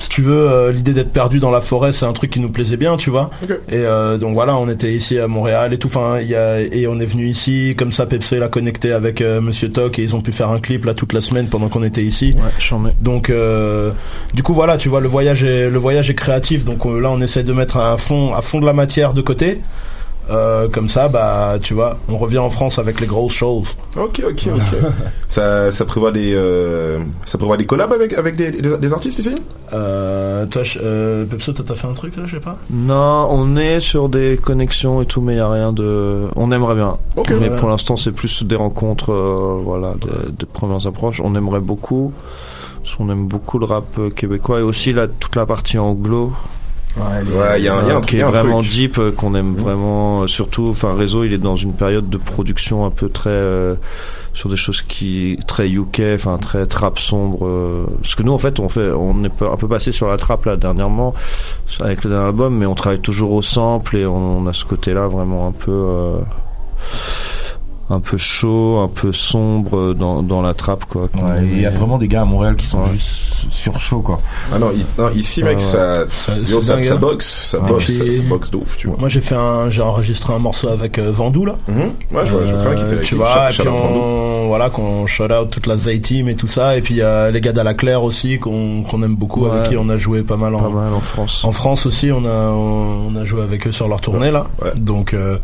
si tu veux, euh, l'idée d'être perdu dans la forêt, c'est un truc qui nous plaisait bien, tu vois. Et euh, donc voilà, on était ici à Montréal et tout. Enfin, il y a et on est venu ici comme ça. Pepsi l'a connecté avec euh, Monsieur Toc et ils ont pu faire un clip là toute la semaine pendant qu'on était ici. Donc euh, du coup voilà, tu vois, le voyage est le voyage est créatif. Donc euh, là, on essaie de mettre un fond à fond de la matière de côté. Euh, comme ça, bah tu vois, on revient en France avec les grosses choses. Ok, ok, ok. ça ça prévoit des euh, ça prévoit des collabs avec avec des, des, des artistes ici? Euh, toi, euh, Pepso, t'as fait un truc là, je sais pas? Non, on est sur des connexions et tout, mais il y a rien de. On aimerait bien. Ok. mais Ouais. pour l'instant, c'est plus des rencontres, euh, voilà, des, des premières approches. On aimerait beaucoup. parce qu'on aime beaucoup le rap québécois et aussi la, toute la partie anglo. Ouais, il y a un- il y a un qui est vraiment truc. deep, euh, qu'on aime vraiment. euh, Surtout, enfin, Réseau, il est dans une période de production un peu très euh, sur des choses qui très UK, enfin très trap sombre. euh, parce que nous, en fait, on fait, on est un peu passé sur la trap là dernièrement avec le dernier album, mais on travaille toujours au sample et on, on a ce côté-là vraiment un peu. euh, un peu chaud, un peu sombre euh, dans, dans la trappe quoi. Ouais, Il y a vraiment des gars à Montréal qui sont Ouais. juste sur chaud quoi. Ah non, ici mec, Ouais, ça, ça- yo, c'est ça, dingue, ça hein. boxe, ça Et boxe, puis- ça, ça boxe de ouf, tu vois. Moi j'ai fait un, j'ai enregistré un morceau avec euh, Vandou là. Mhm. Ouais, je vois, je avec tu vois, et puis on, voilà, qu'on shout out toute la Zay Team et tout ça, et puis il y a les gars d'Alaclaire aussi qu'on qu'on aime beaucoup, Ouais. avec qui on a joué pas mal en, Pas mal en France. en France aussi, on a on, a joué avec eux sur leur tournée là. Donc euh,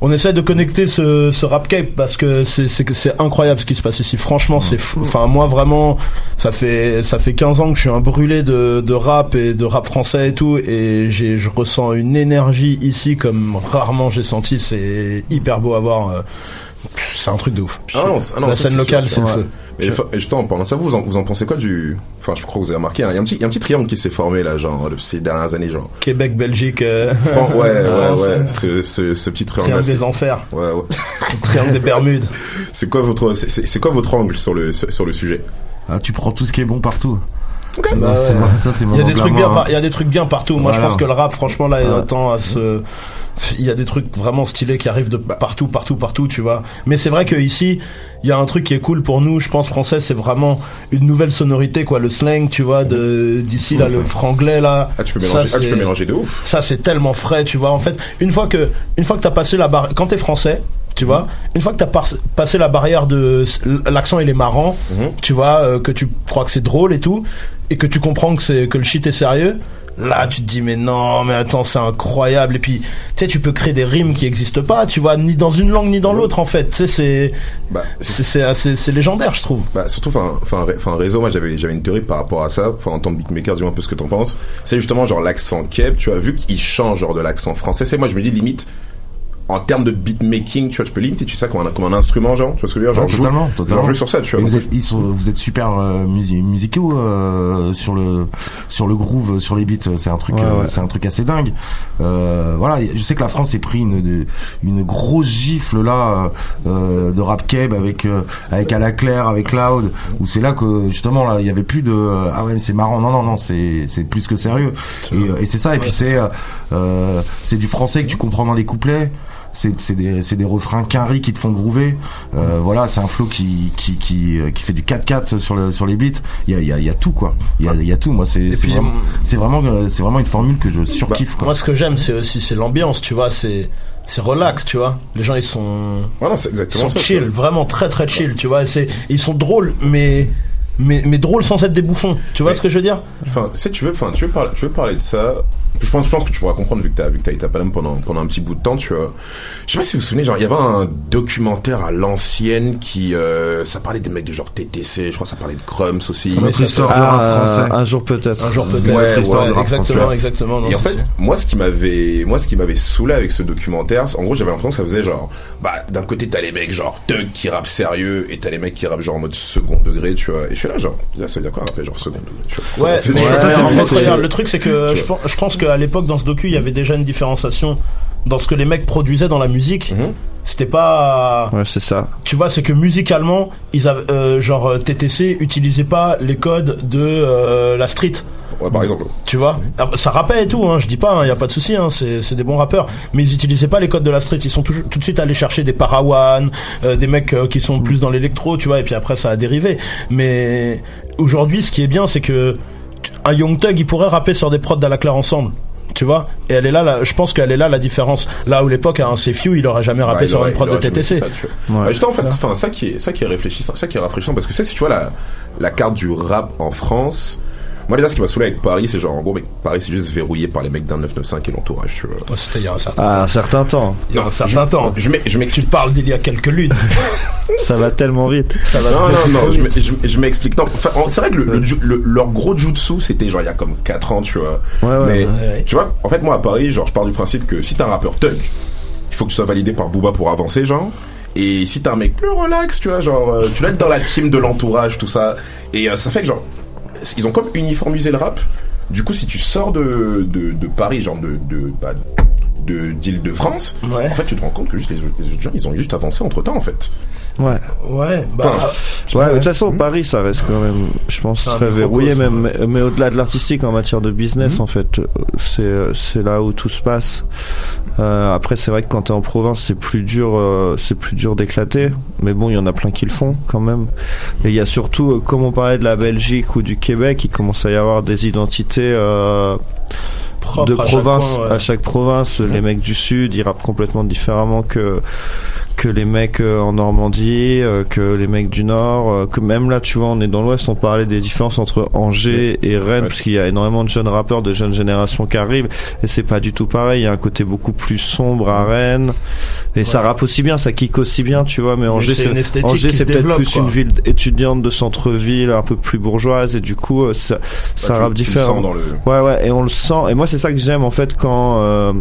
on essaie de connecter ce, ce rap cape parce que c'est c'est c'est incroyable ce qui se passe ici. Franchement, c'est fou. Enfin moi vraiment, ça fait ça fait 15 ans que je suis un brûlé de, de rap et de rap français et tout, et j'ai je ressens une énergie ici comme rarement j'ai senti. C'est hyper beau à voir. euh, C'est un truc de ouf. Ah non, c'est- ah non, la scène c'est locale, c'est le ouais. feu. Et, et justement, en parlant de ça, vous en, vous en pensez quoi du. Enfin, je crois que vous avez remarqué, hein, il y, a un petit- il y a un petit triangle qui s'est formé là, genre, ces dernières années, genre. Québec, Belgique. euh, Fran- ouais, ouais, France, ouais. Ce, ce, ce petit triangle. Triangle des enfers. Ouais, ouais. Triangle des Bermudes. C'est quoi votre, c'est- quoi votre angle sur le, sur, sur le sujet? Ah, tu prends tout ce qui est bon partout. Bah ouais. moi- ça Il y a des trucs bien, hein. il y a des trucs bien partout. Moi, je pense que le rap, franchement, là, il Ouais. tend à se. Il y a des trucs vraiment stylés qui arrivent de partout, partout, partout, tu vois. Mais c'est vrai que ici, il y a un truc qui est cool pour nous. Je pense français, c'est vraiment une nouvelle sonorité, quoi. Le slang, tu vois, de d'ici là, le franglais là. Ah, tu peux Ça, mélanger, ah, tu peux mélanger de ouf. Ça, c'est tellement frais, tu vois. En fait, une fois que, une fois que t'as passé la barre, quand t'es français, tu vois. Une fois que t'as par- passé la barrière de l'accent il est marrant, tu vois, euh, que tu crois que c'est drôle et tout, et que tu comprends que c'est que le shit est sérieux. Là, tu te dis mais non, mais attends, c'est incroyable. Et puis, tu sais, tu peux créer des rimes qui existent pas, tu vois, ni dans une langue ni dans l'autre en fait. Tu sais, c'est c'est c'est assez- c'est légendaire, je trouve. Bah, surtout, enfin, enfin, ré- enfin, réseau, moi, j'avais, j'avais une théorie par rapport à ça. Enfin, en tant que beatmaker, dis-moi un peu ce que t'en penses. C'est justement, genre, l'accent keb, tu as vu qu'il change, genre, de l'accent français. C'est moi, je me dis, limite, en termes de beatmaking, tu vois, tu peux limiter, tu sais, comme un, comme un instrument, genre, tu vois ce que je veux dire? Genre, Ouais, joue- totalement, totalement. genre, joue sur ça, tu vois. Vous êtes, ils sont, vous êtes super euh, musi- musicaux euh, sur le sur le groove, sur les beats. C'est un truc, Ouais, euh, ouais. c'est un truc assez dingue. Euh, voilà, je sais que la France s'est pris une une grosse gifle là euh, de rap keb avec euh, avec à la claire, avec Cloud, où c'est là que justement là il y avait plus de ah ouais mais c'est marrant. Non non non, c'est c'est plus que sérieux. Et, et c'est ça. Et puis c'est c'est du français que tu comprends dans les couplets c'est c'est des c'est des refrains quinri qui te font groover euh, voilà c'est un flow qui qui qui euh, qui fait du 4-4 sur le sur les beats il y a il y a, il y a tout quoi il y a il y a tout moi c'est vraiment hum, c'est vraiment euh, c'est vraiment une formule que je surkiffe quoi Moi, ce que j'aime, c'est aussi c'est l'ambiance, tu vois. C'est c'est relax, tu vois. Les gens, ils sont Voilà, c'est ils sont ça, chill, vraiment très très chill, tu vois. C'est ils sont drôles, mais mais mais drôles sans être des bouffons. Tu vois ce que je veux dire? Enfin, si tu veux, enfin, tu veux parler, tu veux parler de ça. Je pense, je pense que tu pourras comprendre vu que t'as, vu que t'as été à Paname pendant, pendant un petit bout de temps, tu vois. Je sais pas si vous vous souvenez, genre, il y avait un documentaire à l'ancienne qui, euh, ça parlait des mecs de genre TTC, je crois que ça parlait de Grums aussi. Notre histoire du rap Ah, français. un jour peut-être. Un jour peut-être. Ouais, histoire ouais, du rap exactement, français. exactement, non, Et en fait, moi, ce qui m'avait, moi, ce qui m'avait saoulé avec ce documentaire, en gros, j'avais l'impression que ça faisait genre, bah, d'un côté, t'as les mecs genre thug qui rappent sérieux et t'as les mecs qui rappent genre en mode second degré, tu vois. Et je suis là, genre, là, ça veut dire quoi rapper genre second degré, tu vois. Ouais, C'est- mais ça, en fait, c'est- regarde, le truc c'est que je, je pense qu'à l'époque dans ce docu il y avait déjà une différenciation dans ce que les mecs produisaient dans la musique. Mhm. C'était pas. Ouais, c'est ça. Tu vois, c'est que musicalement, ils avaient, euh, genre euh, TTC utilisait pas les codes de euh, la street. Ouais, par exemple. Tu vois, Ah, ça rappait et tout, hein, je dis pas, il y a pas de souci, hein, c'est des bons rappeurs, mais ils utilisaient pas les codes de la street, ils sont tout de suite allés chercher des Parawan, euh, des mecs euh, qui sont plus dans l'électro, tu vois, et puis après ça a dérivé. Mais aujourd'hui, ce qui est bien, c'est que un Young Thug, il pourrait rapper sur des prods d'À la Claire ensemble. Tu vois Et elle est là, je pense qu'elle est là la différence. Là où l'époque, à un Few, il aurait jamais rappé Bah, sur aurait- une prod de TTC. fait ça, tu vois. Bah, justement, en fait, enfin, ça qui est, ça qui est réfléchissant, ça qui est rafraîchissant, parce que ça, si tu vois la, la carte du rap en France, moi, déjà, ce qui m'a saoulé avec Paris, c'est genre, en gros, mec, Paris, c'est juste verrouillé par les mecs d'un 995 et l'entourage, tu vois. C'était il y a un certain À un certain temps. Il y a un certain temps. Je, m'ex- je m'explique. Tu parles d'il y a quelques lunes. Ça va tellement vite. Ça va non, non, non, je, m'ex- je- je m'explique. Non, enfin, en- c'est vrai que le, le ju- le- leur gros jutsu, c'était genre il y a comme 4 ans, tu vois. Ouais, ouais, Mais, ouais, ouais. tu vois, en fait, moi, à Paris, genre, je pars du principe que si t'es un rappeur thug, il faut que tu sois validé par Booba pour avancer, genre. Et si t'es un mec plus relax, tu vois, genre, euh, tu dois être dans la team de l'entourage, tout ça. Et euh, ça fait que, genre, ils ont comme uniformisé le rap. Du coup, si tu sors de, de, de Paris, genre de, de, bah, de, d'Île-de-France, en fait, tu te rends compte que juste les, les gens, ils ont juste avancé entre temps, en fait. Ouais. Ouais, bah. Enfin, Ouais, de toute façon, Paris, ça reste quand même, je pense, très verrouillé, même, mais, mais au-delà de l'artistique, en matière de business, Mhm. en fait, euh, c'est, euh, c'est là où tout se passe. Euh, après, c'est vrai que quand t'es en province, c'est plus dur, euh, c'est plus dur d'éclater. Mais bon, il y en a plein qui le font, quand même. Et il y a surtout, euh, comme on parlait de la Belgique ou du Québec, il commence à y avoir des identités, euh, de à chaque province ouais. à chaque province les mecs du sud ils rappent complètement différemment que que les mecs euh, en Normandie euh, que les mecs du nord euh, que même là tu vois on est dans l'ouest on parlait des différences entre Angers et Rennes parce qu'il y a énormément de jeunes rappeurs de jeunes générations qui arrivent et c'est pas du tout pareil il y a un côté beaucoup plus sombre à Rennes et ça rappe aussi bien ça kick aussi bien tu vois mais Angers c'est Angers c'est peut-être plus quoi. une ville étudiante de centre-ville un peu plus bourgeoise et du coup ça ça tu- rappe différent le- Ouais, ouais, et on le sent. Et moi, c'est ça que j'aime en fait quand. euh,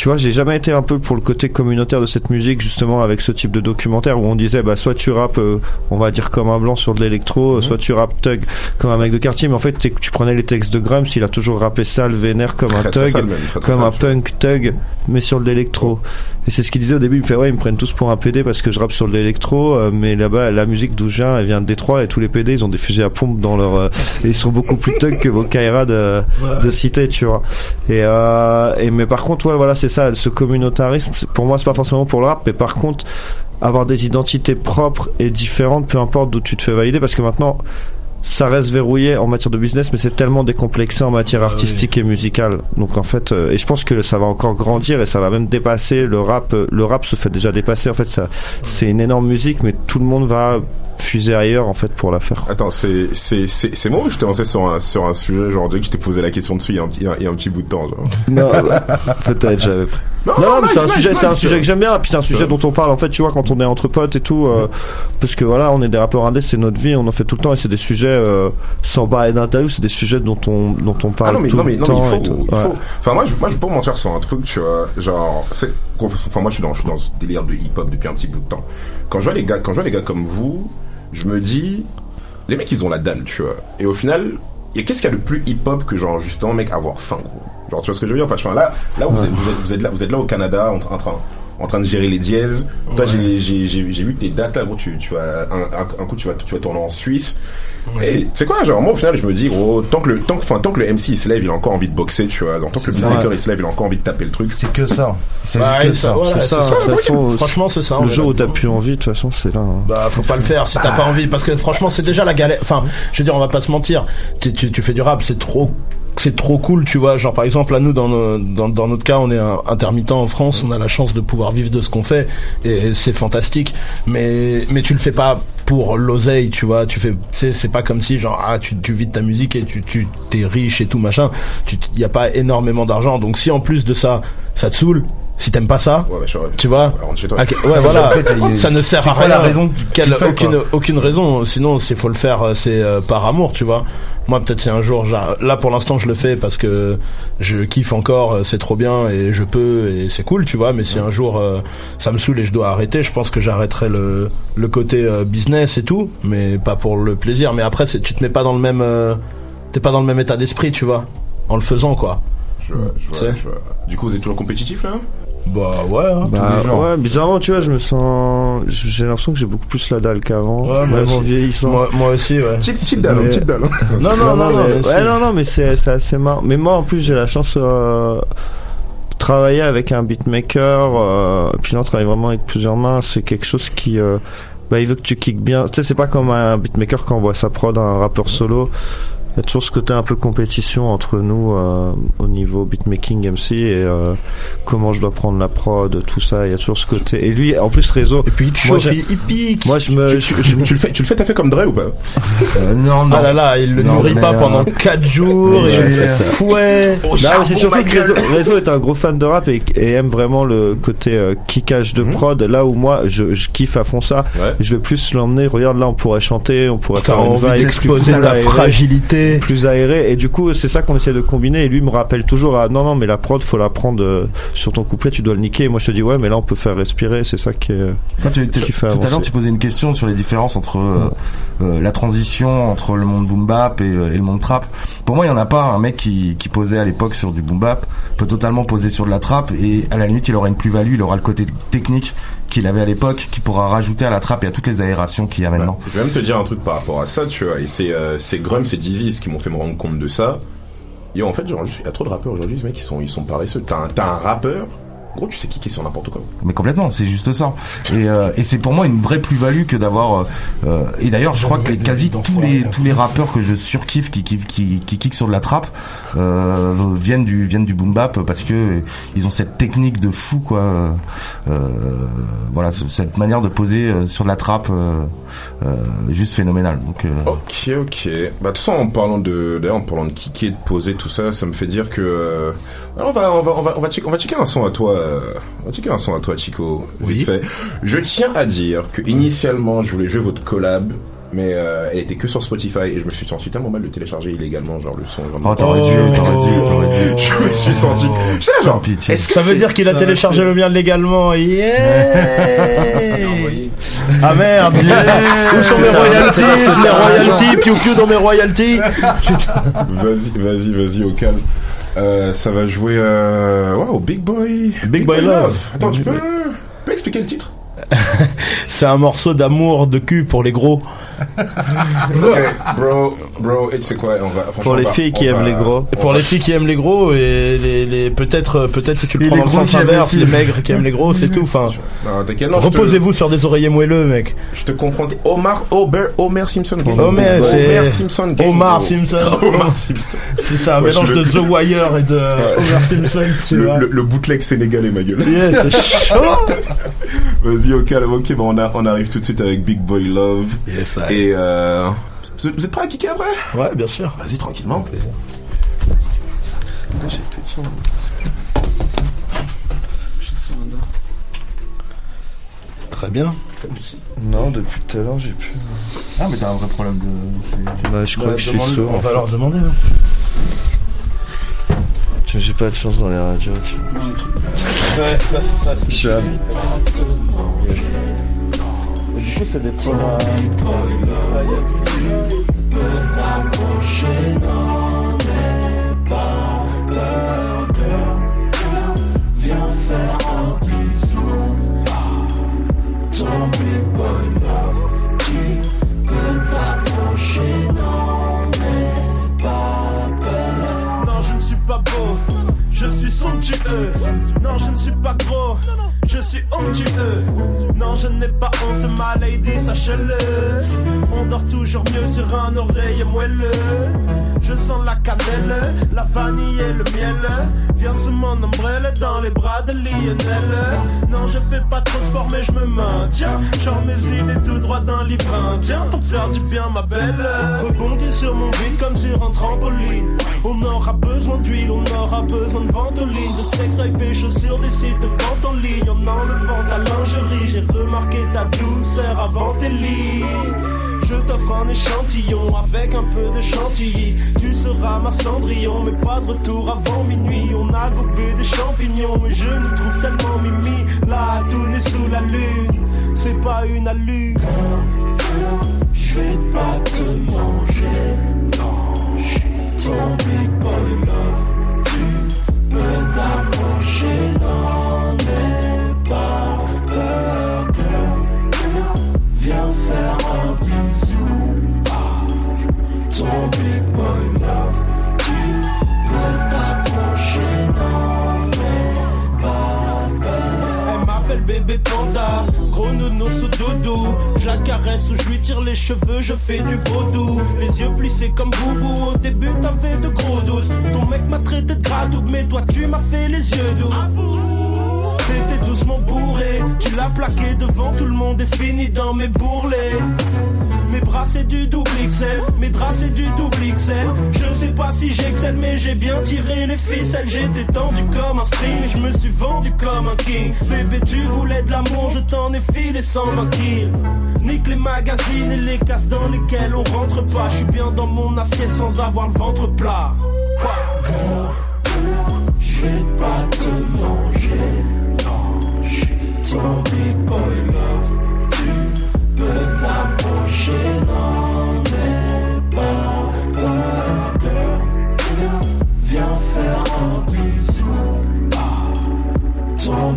tu vois, j'ai jamais été un peu pour le côté communautaire de cette musique, justement, avec ce type de documentaire où on disait, bah, soit tu rappes, euh, on va dire comme un blanc sur de l'électro, Mhm. soit tu rappes thug comme un mec de quartier. Mais en fait, tu prenais les textes de Grums, il a toujours rappé sale, vénère comme un thug, sale même, très, très comme sale, un punk thug, mais sur de l'électro. Et c'est ce qu'il disait au début. Il me fait, ouais, ils me prennent tous pour un PD parce que je rappe sur de l'électro, euh, mais là-bas, la musique d'où je viens, elle vient de Détroit et tous les PD, ils ont des fusils à pompe dans leur. euh, et ils sont beaucoup plus thug que vos Kaira de, de cité, tu vois. Et, euh, et mais par contre, ouais, voilà, c'est ça, ce communautarisme. Pour moi, c'est pas forcément pour le rap, mais par contre, avoir des identités propres et différentes, peu importe d'où tu te fais valider, parce que maintenant ça reste verrouillé en matière de business, mais c'est tellement décomplexé en matière artistique et musicale. Donc en fait, euh, et je pense que ça va encore grandir et ça va même dépasser le rap. euh, Le rap se fait déjà dépasser. En fait, ça, c'est une énorme musique, mais tout le monde va fuser ailleurs en fait pour la faire. Attends, c'est c'est c'est c'est moi ou je t'ai lancé sur un sur un sujet genre dès que je t'ai posé la question dessus il y a un petit il y a un petit bout de temps genre. Non, peut-être j'avais. Non, Non, non, mais c'est un nice, sujet, nice, c'est un nice. sujet que j'aime bien. Puis c'est un sujet dont on parle en fait, tu vois, quand on est entre potes et tout, euh, parce que voilà, on est des rappeurs indés, c'est notre vie, on en fait tout le temps et c'est des sujets euh, sans parler d'interview, c'est des sujets dont on dont on parle Ah non mais tout non mais le non mais temps il faut, il Ouais. faut enfin moi je moi je peux pas mentir sur un truc tu vois genre c'est enfin moi je suis dans je suis dans ce délire de hip hop depuis un petit bout de temps quand je vois les gars quand je vois les gars comme vous je me dis les mecs ils ont la dalle tu vois et au final et qu'est-ce qu'il y a de plus hip hop que genre justement mec avoir faim gros? Genre tu vois ce que je veux dire parce que enfin, là là vous, êtes, vous êtes vous êtes là vous êtes là au Canada en, en train en train de gérer les dièses. Toi, Ouais. j'ai- j'ai vu tes dates là, gros. Tu, tu vas un, un, un coup, tu vas tu vas tourner en Suisse. Et c'est quoi, genre moi au final, je me dis, gros, tant que le tant que enfin tant que le MC il se lève, il a encore envie de boxer, tu vois. Tant que le C'est beatmaker il se lève, il a encore envie de taper le truc. C'est que ça. Bah, que ça, ça. voilà, c'est ça, c'est de toute façon, Franchement, c'est ça. Le jour où t'as plus envie, de toute façon, c'est là. hein. Bah, faut pas le faire si t'as pas envie, parce que franchement, c'est déjà la galère. Enfin, je veux dire, on va pas se mentir. Tu, tu, tu fais du rap, c'est trop, c'est trop cool, tu vois. Genre, par exemple, là, nous, dans, nos- dans, dans notre cas, on est un intermittent en France, on a la chance de pouvoir vivre de ce qu'on fait, et c'est fantastique. Mais, mais tu le fais pas pour l'oseille, tu vois. Tu fais, c'est pas comme si, genre, ah, tu, tu vis de ta musique et tu, tu, t'es riche et tout, machin. Tu, y a pas énormément d'argent. Donc, si en plus de ça, ça te saoule, si t'aimes pas ça, Ouais, bah, je tu vois, rentre chez toi. Ok, ouais, voilà, En fait, il y a- ça ne sert à rien. la raison Quelle- fais, aucune, quoi aucune raison. Sinon, c'est faut le faire, euh, c'est euh, par amour, tu vois. Moi, peut-être c'est un jour. j'a- Là, pour l'instant, je le fais parce que je kiffe encore. euh, C'est trop bien et je peux et c'est cool, tu vois. Mais si un jour euh, ça me saoule et je dois arrêter, je pense que j'arrêterai le le côté euh, business et tout, mais pas pour le plaisir. Mais après, tu te mets pas dans le même, euh, t'es pas dans le même état d'esprit, tu vois, en le faisant, quoi. Je vois, je vois, Tu sais je vois. Du coup, vous êtes toujours compétitif là? Bah ouais. hein, Bah, tous les jours. ouais, bizarrement, tu vois, je me sens. J'ai l'impression que j'ai beaucoup plus la dalle qu'avant. Ouais, moi même en aussi. vieillissant. Moi, moi aussi, ouais. Petite, petite dalle, hein, Mais- petite dalle. hein. Non, non, non, non. mais, mais ouais, c'est- non, non, mais c'est c'est assez marrant. Mais moi, en plus, j'ai la chance euh, travailler avec un beatmaker. Euh, puis là, on travaille vraiment avec plusieurs mains. C'est quelque chose qui. euh, bah, il veut que tu kicks bien. Tu sais, c'est pas comme un beatmaker quand on voit sa prod, un rappeur solo. Il y a toujours ce côté un peu compétition entre nous euh, au niveau beatmaking MC et euh, comment je dois prendre la prod, tout ça. Il y a toujours ce côté. Et lui, en plus, réseau. Et puis il te moi, chauffe, il pique. moi, je me. Tu, je- tu- tu- tu le fais, tu le fais, t'as fait comme Dre ou pas? Euh, non, non. Ah là là, il le Non, nourrit pas euh, pendant 4 jours, le fait fouet. Au Non, mais charbon, c'est surtout que. Réseau, Réseau est un gros fan de rap et, et aime vraiment le côté euh, kickage de prod. Là où moi, je, je kiffe à fond ça. Ouais. Je vais plus l'emmener. Regarde, là, on pourrait chanter, on pourrait faire une vibe d'exposer plus ta plus aéré. Et du coup, c'est ça qu'on essaie de combiner. Et lui me rappelle toujours à non, non, mais la prod, faut la prendre euh, sur ton couplet, tu dois le niquer. Et moi, je te dis, ouais, mais là, on peut faire respirer. C'est ça qui, est, Quand tu, qui Tout à l'heure, tu posais une question sur les différences entre euh, mm. euh, la transition entre le monde boom bap et, le monde trap. Pour moi, il y en a pas. Un mec qui, posait à l'époque sur du boom bap peut totalement poser sur de la trap et à la limite, il aura une plus-value, il aura le côté technique qu'il avait à l'époque, qui pourra rajouter à la trappe et à toutes les aérations qu'il y a maintenant. Je vais même te dire un truc par rapport à ça, tu vois. Et c'est Grum, c'est Dizzy qui m'ont fait me rendre compte de ça. Et en fait, genre, il y a trop de rappeurs aujourd'hui, mec, ils sont, ils sont paresseux. T'as un, un rappeur gros, tu sais qui qui est sur n'importe quoi. Mais complètement, c'est juste ça. Et, euh, et c'est pour moi une vraie plus-value que d'avoir. euh, euh, et d'ailleurs, je crois que les- quasi tous les tous les rappeurs que je surkiffe qui qui qui, qui kickent sur de la trappe euh, viennent du viennent du boom bap parce que ils ont cette technique de fou quoi. Euh, voilà, cette manière de poser euh, sur de la trappe juste phénoménale. Donc euh, Ok, ok. Bah, toute façon, en parlant de, d'ailleurs, en parlant de kicker, de poser, tout ça, ça me fait dire que, euh, alors, on va, on va, on va, on va checker, on va checker un son à toi, euh, on va checker un son à toi, Chico. Vite fait. Je tiens à dire que, initialement, je voulais jouer votre collab. Mais euh, elle était que sur Spotify et je me suis senti tellement mal de télécharger illégalement genre le son. genre, Oh, t'aurais dû, t'aurais dû, t'aurais dû. Je me suis senti. Sans genre, pitié. est-ce que Ça veut dire qu'il a téléchargé le mien légalement. Yeah ah merde Où sont mes royalties? Mes royalties Piou piou dans mes royalties Vas-y, vas-y, vas-y, au calme. Euh, ça va jouer euh, au Big Boy. Big Boy Love. Attends, tu peux, peux expliquer le titre? C'est un morceau d'amour de cul pour les gros. Bro, bro, et tu sais quoi, on va, Pour les va- filles qui aiment va- les gros. Et pour les filles qui aiment les gros et les, les peut-être peut-être si tu le prends les dans le gros sens qui aiment inverse, les maigres qui aiment les gros, c'est tout. Enfin, reposez-vous sur des oreillers moelleux, mec. Je te comprends. Omar, Homer, Homer Simpson. Homer, c'est Homer Simpson. Omar. Simpson. Omar Simpson. C'est ça, un mélange de The Wire et de Homer Simpson, tu le, vois. le, le bootleg sénégalais, ma gueule. Yeah, c'est chaud. Vas-y, ok, ok, bon, on, a, on arrive tout de suite avec Big Boy Love. Yes, I. Et euh, vous êtes- prêts à kicker après? Ouais, bien sûr. Vas-y, tranquillement. J'ai plus de son. Très bien. Non, depuis tout à l'heure, j'ai plus. Ah, mais t'as un vrai problème de. Bah, je crois Bah, que je suis sourd. On va leur demander. hein. J'ai pas de chance dans les radios. Tu... Ouais, ça, c'est ça. Je suis à- Yes. Et du coup, c'est des programmes. Viens faire un bisou ton big boy love qui peut t'approcher, non, n'aie pas peur. Non, je ne suis pas beau, je suis somptueux. Non, je ne suis pas gros, je suis onctueux. Non, je n'ai pas honte, ma lady, sache-le. On dort toujours mieux sur un oreiller moelleux. Je sens la cannelle, la vanille et le miel. Viens sous mon ombrelle dans les bras de Lionel. Non, je fais pas mais je me maintiens. Genre mes idées tout droit d'un livre indien pour te faire du bien, ma belle. Rebondis sur mon beat comme sur un trampoline. On aura besoin d'huile, on aura besoin de ventoline, de sexe, pécho sur des sites de vente en ligne. En enlevant ta lingerie, j'ai remarqué ta douceur avant tes lits. Je t'offre un échantillon avec un peu de chantilly. Tu seras ma cendrillon, mais pas de retour avant minuit. On a gobé des champignons, mais je nous trouve tellement mimi. Là, tout est sous la lune, c'est pas une allure. Je vais pas te manger, non, je suis ton caresse ou je lui tire les cheveux, je fais du vaudou. Les yeux plissés comme boubou, au début t'avais de gros doutes. Ton mec m'a traité de gradou, mais toi tu m'as fait les yeux doux. T'étais doucement bourré, tu l'as plaqué devant tout le monde et fini dans mes bourrelets. Mes bras c'est du double XL, mes draps c'est du double XL. Je sais pas si j'excelle, mais j'ai bien tiré les ficelles. J'étais tendu comme un string, je me suis vendu comme un king. Bébé, tu voulais de l'amour, je t'en ai filé sans vainquir. Nique les magazines et les cases dans lesquelles on rentre pas. Je suis bien dans mon assiette sans avoir le ventre plat. Je vais pas te je boy love. Tu peux t'approcher, pas peur, girl. Viens faire un bisou à ton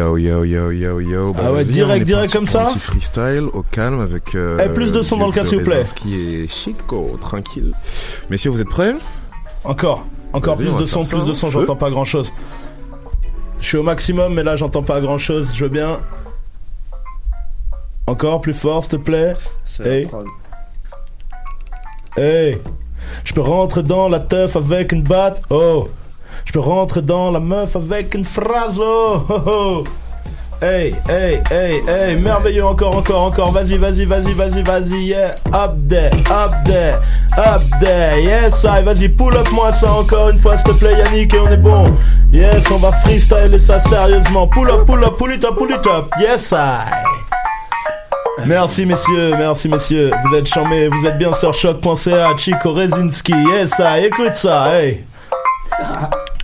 Yo, yo, yo, yo, yo. Bah, Ah ouais, direct, direct comme ça Un petit freestyle au calme avec. Euh, Eh, plus de son dans le cas, s'il vous plaît. Qui est chico, tranquille. Messieurs, vous êtes prêts? Encore, encore plus de son, plus de son, j'entends pas grand chose. Je suis au maximum, mais là j'entends pas grand chose. Je veux bien. Encore plus fort, s'il te plaît. Hey. Hey. Je peux rentrer dans la teuf avec une batte. Oh. Je peux rentrer dans la meuf avec une phrase. Oh. oh, oh. Hey, hey, hey, hey, merveilleux, encore, encore, encore, vas-y, vas-y, vas-y, vas-y, vas-y, yeah, up there, up there, up there, yes, I, vas-y, pull up moi ça encore une fois, s'il te plaît, Yannick, et on est bon, yes, on va freestyler ça sérieusement, pull up, pull up, pull it up, pull it up, yes, I. Merci messieurs, merci messieurs, vous êtes charmés, vous êtes bien sur choc.ca, Chico Rezinski, yes, I, écoute ça, hey.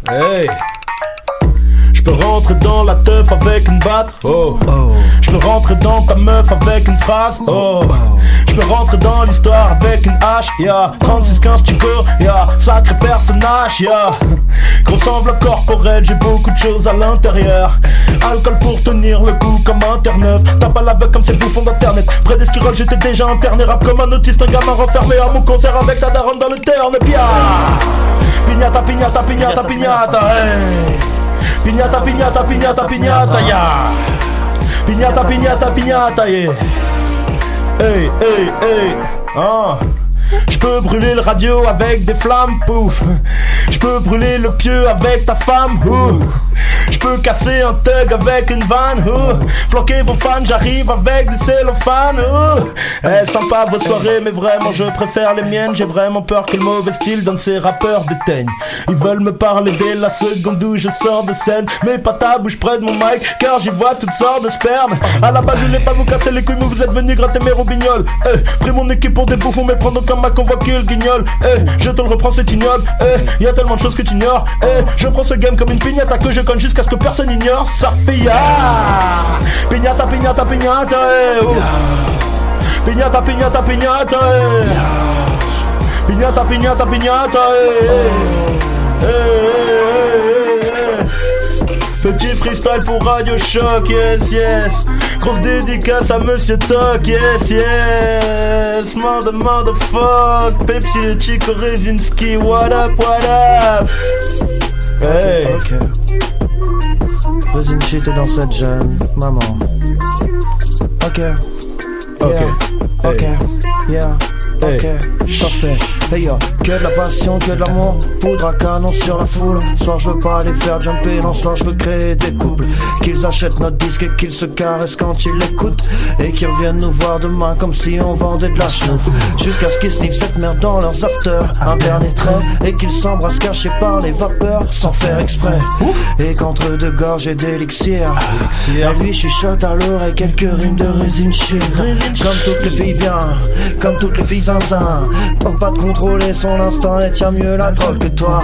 Hey. Peux rentrer dans la teuf avec une batte. Oh. Je peux rentrer dans ta meuf avec une phrase. Oh. Je peux rentrer dans l'histoire avec une hache. Yeah. 36-15 Chico. Yeah. Sacré personnage. Yeah. Grosse enveloppe corporelle. J'ai beaucoup de choses à l'intérieur. Alcool pour tenir le coup comme un terre neuf. T'as pas l'aveugle comme ces bouffons d'internet. Près des j'étais déjà interné. Rap comme un autiste, un gamin renfermé à mon concert avec ta daronne dans le terme. Bien. Pignata, pignata, pignata, pignata. Pignata, pignata, pignata, pignata, ya. Pignata, pignata, pignata, yeah. Hey, hey, hey. Ah. Je peux brûler le radio avec des flammes, pouf. Je peux brûler le pieu avec ta femme, ouh. Je peux casser un thug avec une vanne, ouh. Planquer vos fans, j'arrive avec du cellophane, ouh. Eh, sympa vos soirées, mais vraiment je préfère les miennes. J'ai vraiment peur que le mauvais style donne ces rappeurs déteignent. Ils veulent me parler dès la seconde où je sors de scène. Mais pas ta bouche près de mon mic, car j'y vois toutes sortes de sperme. À la base, je voulais pas vous casser les couilles, mais vous êtes venus gratter mes robignoles. Eh, pris mon équipe pour des bouffons, mais prendre ma convoqué le guignol. Eh, je te le reprends, c'est ignoble. Eh, y a tellement de choses que tu ignores. Eh, je prends ce game comme une pignata que je conne jusqu'à ce que personne ignore. Ya. Pignata, pignata, pignata, eh, oh. Pignata, pignata, pignata, eh. Pignata, pignata, pignata. Eh, eh, eh, eh. Petit freestyle pour Radio Shock, yes, yes. Grosse dédicace à Monsieur Toc, yes, yes. Mother, motherfuck. Pepsi le Chico Rezinski, what up, what up? Hey. Ok. Shit est dans cette gêne, maman. Ok. Ok. Yeah. Ok. Yeah. Ok, parfait. Hey yo, que de la passion, que de l'amour, poudre à canon sur la foule. Soir je veux pas les faire jumper, non, soir je veux créer des couples. Qu'ils achètent notre disque et qu'ils se caressent quand ils l'écoutent. Et qu'ils reviennent nous voir demain comme si on vendait de la chenouf. Jusqu'à ce qu'ils sniffent cette merde dans leurs afters. Un dernier trait, et qu'ils s'embrassent cachés par les vapeurs, sans faire exprès. Et qu'entre deux gorges et d'élixir, et lui chuchote à l'oreille quelques rimes de résine shit. Comme toutes les filles bien, comme toutes les filles zinzin. Tente pas de contrôler son instinct et tient mieux la drogue que toi.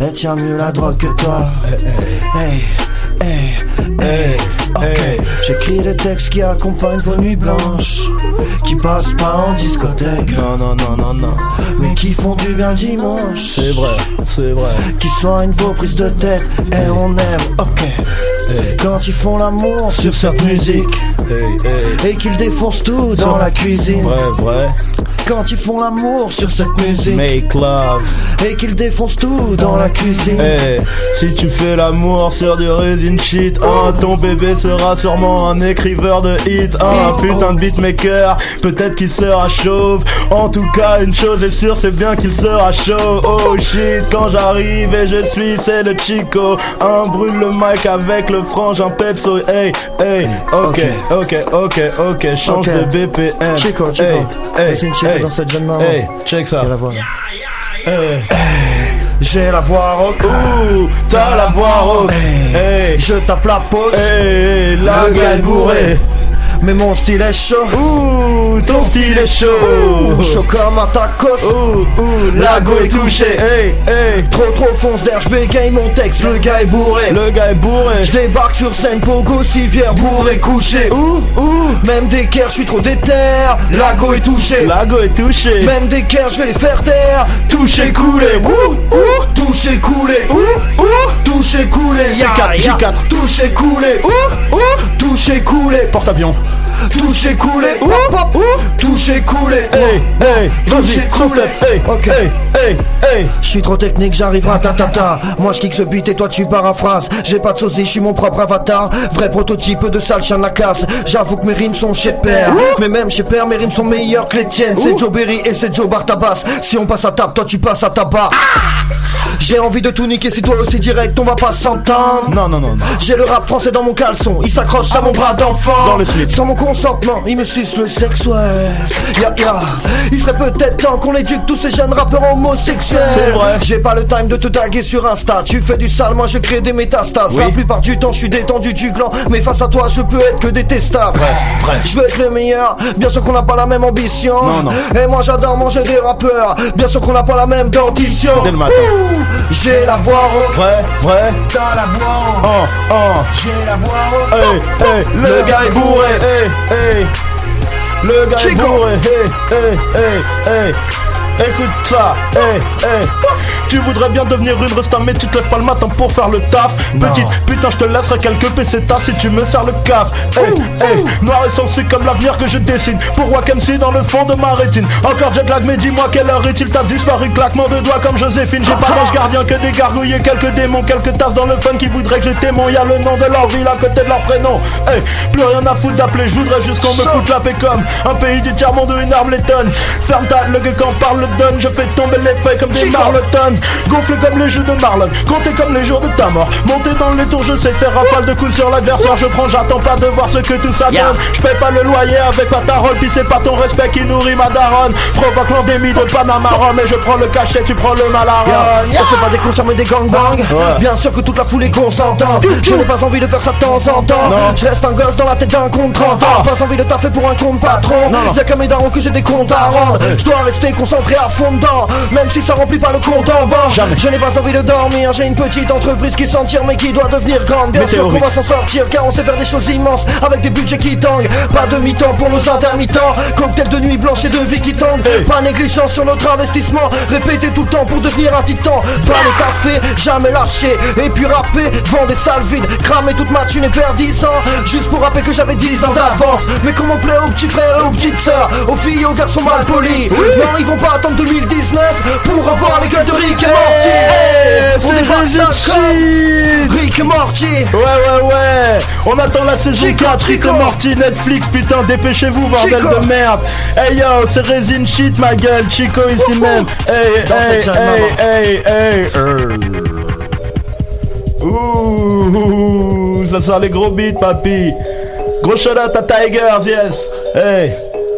Et tient mieux la drogue que toi. Hey, hey, hey. J'écris des textes qui accompagnent vos nuits blanches, qui passent pas en discothèque. Non, non, non, non, non. Mais qui font du bien le dimanche. C'est vrai, c'est vrai. Qui soignent vos prises de tête et on aime, ok. Quand ils font l'amour sur cette musique et qu'ils défoncent tout dans la cuisine. Vrai, vrai. Quand ils font l'amour sur cette musique Make love. et qu'ils défoncent tout dans la cuisine. Si tu fais l'amour sur du résine shit, oh, ton bébé sera sûrement un écriveur de hit, un putain de beatmaker, peut-être qu'il sera chauve. En tout cas, une chose est sûre, c'est bien qu'il sera chaud. Oh shit, quand j'arrive et je suis, c'est le Chico. Un brûle le mic avec le frange, un pepso. Hey, hey, ok, ok, ok, ok, change de BPM. Chico, Chico. Hey, hey, shit hey, dans cette jeune maman. hey, check ça. Hey. J'ai la voix rock. Ouh, t'as la voix rock. Hey. Je tape la pause. Hey, la Le gars gueule bourrée. Mais mon style est chaud. Ouh, ton style est chaud. Ouh, chaud comme un tacos. Ouh, ouh, la go est touchée. Hey, hey. Trop trop fonce d'air, j'bégaye mon texte, le gars est bourré. Le gars est bourré. Je débarque sur scène, pogo, civière, bourré, couché. Ouh, ouh. Même des je suis trop déter. La go est touchée. La go est touchée. Même des je vais les faire taire. Touché, coulé. Ouh, ouh. Touché, coulé. Ouh, ouh. Touché, coulé. C4, J4. Touché, coulé. Ouh, ouh. Touché, coulé. Porte-avions. Touché, coulé. Ouh, ouh. Touché, coulé. Hey, hey. Touché, coulé. Hey, ok. Hey, hey, hey. Je suis trop technique, j'arrive à ta ta ta. Moi je kick ce beat et toi tu paraphrases. J'ai pas de sosie, je suis mon propre avatar. Vrai prototype de sale chien de la casse. J'avoue que mes rimes sont chez père. Mais même chez père, mes rimes sont meilleures que les tiennes. C'est Joe Berry et c'est Joe Bartabas. Si on passe à table, toi tu passes à tabac. J'ai envie de tout niquer, si toi aussi direct, on va pas s'entendre. Non, non, non, non. J'ai le rap français dans mon caleçon, il s'accroche à mon bras d'enfant. Dans le slip. Sans mon consentement, il me suce le sexe, ouais. Ya, ya. Il serait peut-être temps qu'on éduque tous ces jeunes rappeurs homosexuels. C'est vrai. J'ai pas le time de te taguer sur Insta. Tu fais du sale, moi je crée des métastases. Oui. La plupart du temps, je suis détendu du gland. Mais face à toi, je peux être que détestable. Vrai, vrai. Je veux être le meilleur. Bien sûr qu'on n'a pas la même ambition. Non, non. Et moi j'adore manger des rappeurs. Bien sûr qu'on n'a pas la même dentition. J'ai la voix rauque. Vrai, vrai. Dans la voix Oh, oh. J'ai la voix Hey, hey. Le, gars est bourré. Hey, hey. Le gars est Chico. bourré. Hey, hey, hey, hey. Écoute ça, hey, hey. Tu voudrais bien devenir une resta mais tu te lèves pas le matin pour faire le taf. Petite putain je te laisserai quelques pesetas si tu me sers le caf. Hey, hey, noir et sensé comme l'avenir que je dessine. Pour Wack MC dans le fond de ma rétine. Encore jet lag mais dis-moi quelle heure est-il? T'as disparu claquement de doigts comme Joséphine. J'ai pas d'ange gardien que des gargouilles et quelques démons. Quelques tasses dans le fun qui voudraient que je témoin Y'a le nom de leur ville à côté de leur prénom. Hey, plus rien à foutre d'appeler. Je voudrais juste qu'on me foute la paix comme Un pays du tiers-monde où une arme les tonne Ferme ta le gueule quand parle le donne Je fais tomber les feuilles comme des Chico. marlotons Gonflé comme les jeux de Marlon Compté comme les jours de ta mort. Monté dans les tours je sais faire rafale de coups sur l'adversaire. Je prends j'attends pas de voir ce que tout ça donne. Je paye pas le loyer avec ma tarole Puis c'est pas ton respect qui nourrit ma daronne. Provoque l'endémie de Panama Et je prends le cachet tu prends le mal. On fait pas des concerts mais des gangbangs Ouais. Bien sûr que toute la foule est consentante. Je n'ai pas envie de faire ça de temps en temps. Je reste un gosse dans la tête d'un compte 30 ans Pas envie de taffer pour un compte patron. Y'a qu'à mes darons que j'ai des comptes à rendre. Je dois rester concentré à fond dedans Même si ça remplit pas le compte en banque Jamais. Je n'ai pas envie de dormir J'ai une petite entreprise qui s'en tire mais qui doit devenir grande. Bien sûr qu'on va s'en sortir car on sait faire des choses immenses Avec des budgets qui tangent Pas de mi-temps pour nos intermittents Cocktail de nuit blanche et de vie qui tendent Hey. Pas négligence sur notre investissement Répéter tout le temps pour devenir un titan. Va les taffer, jamais lâcher Et puis rapper, vendre des salles vides Cramer toute ma thune et perdre 10 ans. Juste pour rappeler que j'avais 10 ans d'avance. Mais comment plaît aux petits frères et aux petites sœurs Aux filles et aux garçons mal polis? Non ils vont pas attendre 2019 Pour revoir les gueules de Rick et Morty. Hey, On ça comme Rick et Morty. Ouais ouais ouais. On attend la saison Chico, 4 Rick et. Morty Netflix putain dépêchez-vous bordel Chico. de merde. Hey yo c'est Resin Shit ma gueule. Chico ici même. Hey Dans hey hey hey hey. Ouh ça sent les gros beats papy Gros shout out à Tigers yes. Hey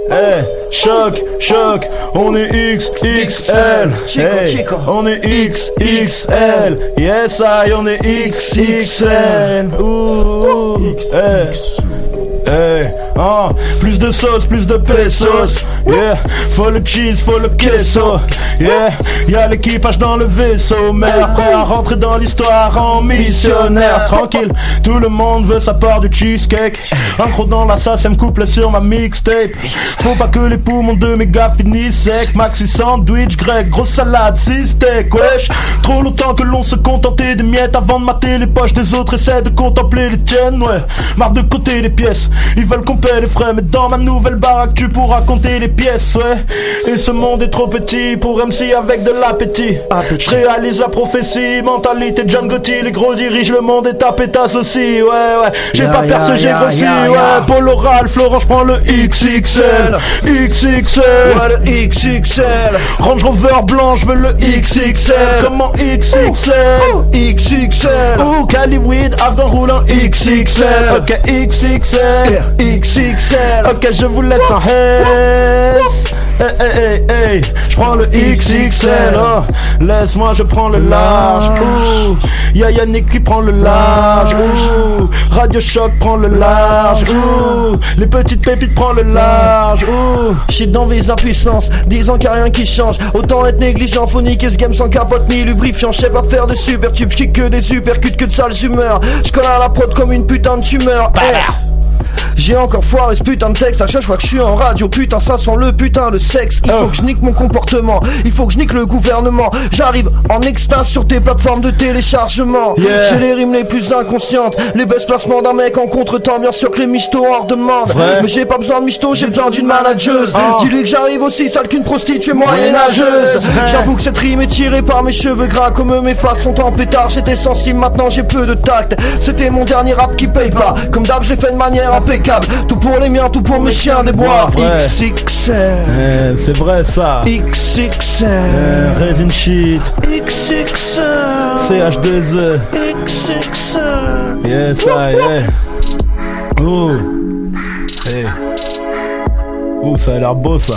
Hey, choc, choc, on est XXL. Chico, Hey, Chico. on est XXL. Yes, I, on est XXL. Ouh, hey. Hey, ah, plus de sauce, plus de pesos. Yeah, faut le cheese, faut le queso. Yeah, y'a l'équipage dans le vaisseau. Mère, prêt à rentrer dans l'histoire en missionnaire. Tranquille, tout le monde veut sa part du cheesecake. Un gros dans la elle me couple sur ma mixtape. Faut pas que les poumons de mes gars finissent sec. Maxi sandwich grec, grosse salade, six steaks, wesh. Trop longtemps que l'on se contentait des miettes avant de mater les poches des autres. Essaie de contempler les tiennes, ouais. Marre de côté les pièces. Ils veulent qu'on paie les frais, mais dans ma nouvelle baraque, tu pourras compter les pièces, ouais. Et ce monde est trop petit pour MC avec de l'appétit. Je réalise la prophétie, mentalité John Gotti, les gros dirigent le monde et ta pétasse aussi, ouais, ouais. J'ai pas ya, percé, j'ai grossi, ouais. Paul Oral, Florent, je prends le XXL. XXL. Ouais le XXL Range Rover blanc, je veux le XXL. Comment XXL? XXL Ouh, Caliweed, Afghan roulant XXL. Ok, XXL. XXL Ok, je vous laisse en Hess. Hey, hey, hey, hey, je prends le XXL. Oh, laisse-moi, je prends le large. Ouh, y'a Yannick qui prend le large. Ouh, Radio Choc prend le large. Ouh, les petites pépites prend le large. Ouh. Shit d'envie la puissance, disant qu'il a rien qui change. Autant être négligent, faut niquer ce game sans capote ni lubrifiant. Je sais pas faire de super tubes, j'kick que des super cuts, que de sales humeurs. J'colle à la prod comme une putain de tumeur. Eh. J'ai encore foiré ce putain de texte. À chaque fois que je suis en radio Putain ça sent le putain de sexe. Il faut que je nique mon comportement. Il faut que je nique le gouvernement. J'arrive en extase sur tes plateformes de téléchargement. Yeah. J'ai les rimes les plus inconscientes. Les best placements d'un mec en contre-temps. Bien sûr que les michtos hors demande Vrai. Mais j'ai pas besoin de michtos J'ai besoin d'une manageuse. Oh. Dis-lui que j'arrive aussi sale qu'une prostituée moyenâgeuse. J'avoue que cette rime est tirée par mes cheveux gras Comme mes faces sont en pétard. J'étais sensible maintenant j'ai peu de tact. C'était mon dernier rap qui paye pas. Comme d'hab je l'ai fait de manière impeccable Tout pour les miens, tout pour mes chiens des bois. XXL Eh, c'est vrai ça. XXL Eh, Resin Shit. XXL CH2E. XXL Yes, I, yeah. Oh. Hey. Oh, ça a l'air beau ça.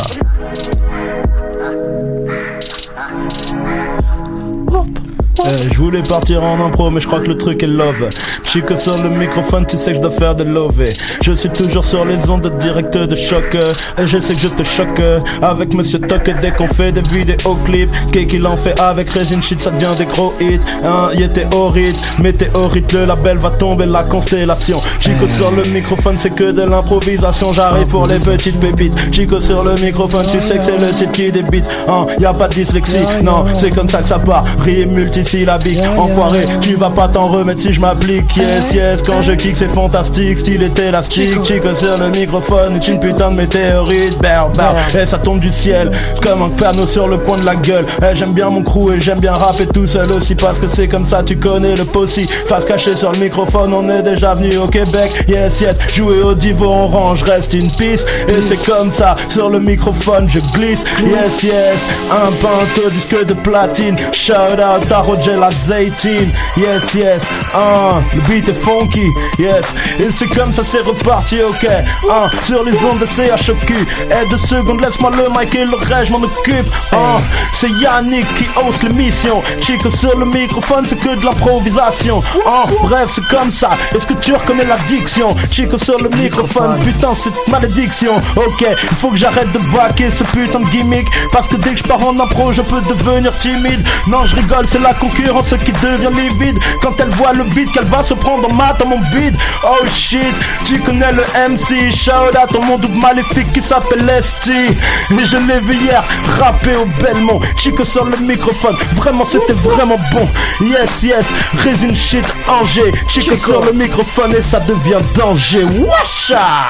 Eh, je voulais partir en impro, mais je crois que le truc est love. Chico sur le microphone, tu sais que je dois faire de love. Je suis toujours sur les ondes direct de choc. Et je sais que je te choque avec Monsieur Toc dès qu'on fait des vidéoclips. Qu'est qu'il en fait avec Resin Shit, ça devient des gros hits. Hein, horrible, météorite, le label va tomber, la constellation. Chico sur le microphone, c'est que de l'improvisation. J'arrive pour les petites pépites. Chico sur le microphone, tu sais que c'est le type qui débite. Hein, y a pas de dyslexie, non, c'est comme ça que ça part. Rime multisyllabique, enfoiré, tu vas pas t'en remettre si je m'applique. Yes, yes, quand je kick, c'est fantastique. Style est élastique. Chico sur le microphone, est une putain de météorite. Berbère, et ça tombe du ciel, comme un panneau sur le coin de la gueule. Eh, j'aime bien mon crew et j'aime bien rapper tout seul aussi parce que c'est comme ça, tu connais le possi. Face cachée sur le microphone, on est déjà venu au Québec. Yes, yes, jouer au divo, on range, reste in peace. Et c'est comme ça, sur le microphone, je glisse. Yes, yes, un pinto disque de platine. Shout out à Roger la Zaytine. Yes, yes, un, beat est funky. Yes, et c'est comme ça, c'est reparti, ok. Un, sur les ondes de CHOQ. Et deux secondes, laisse-moi le mic et le reste, je m'en occupe. Un, c'est Yannick qui hausse l'émission. Chico sur le microphone, c'est que de l'improvisation. Un, bref, c'est comme ça. Est-ce que tu reconnais l'addiction? Chico sur le microphone, putain, c'est malédiction. Ok, il faut que j'arrête de baquer ce putain de gimmick. Parce que dès que je pars en impro, je peux devenir timide. Non, je rigole, c'est la concurrence qui devient livide. Quand elle voit le beat, qu'elle va se prendre en maths à mon bide. Oh shit, tu connais le MC. Shout out au monde maléfique qui s'appelle ST. Et je l'ai vu hier rapper au Belmont. Chico sur le microphone, vraiment c'était vraiment bon. Yes, yes, Resin shit Angers. Chico, sur le microphone et ça devient danger. Washa!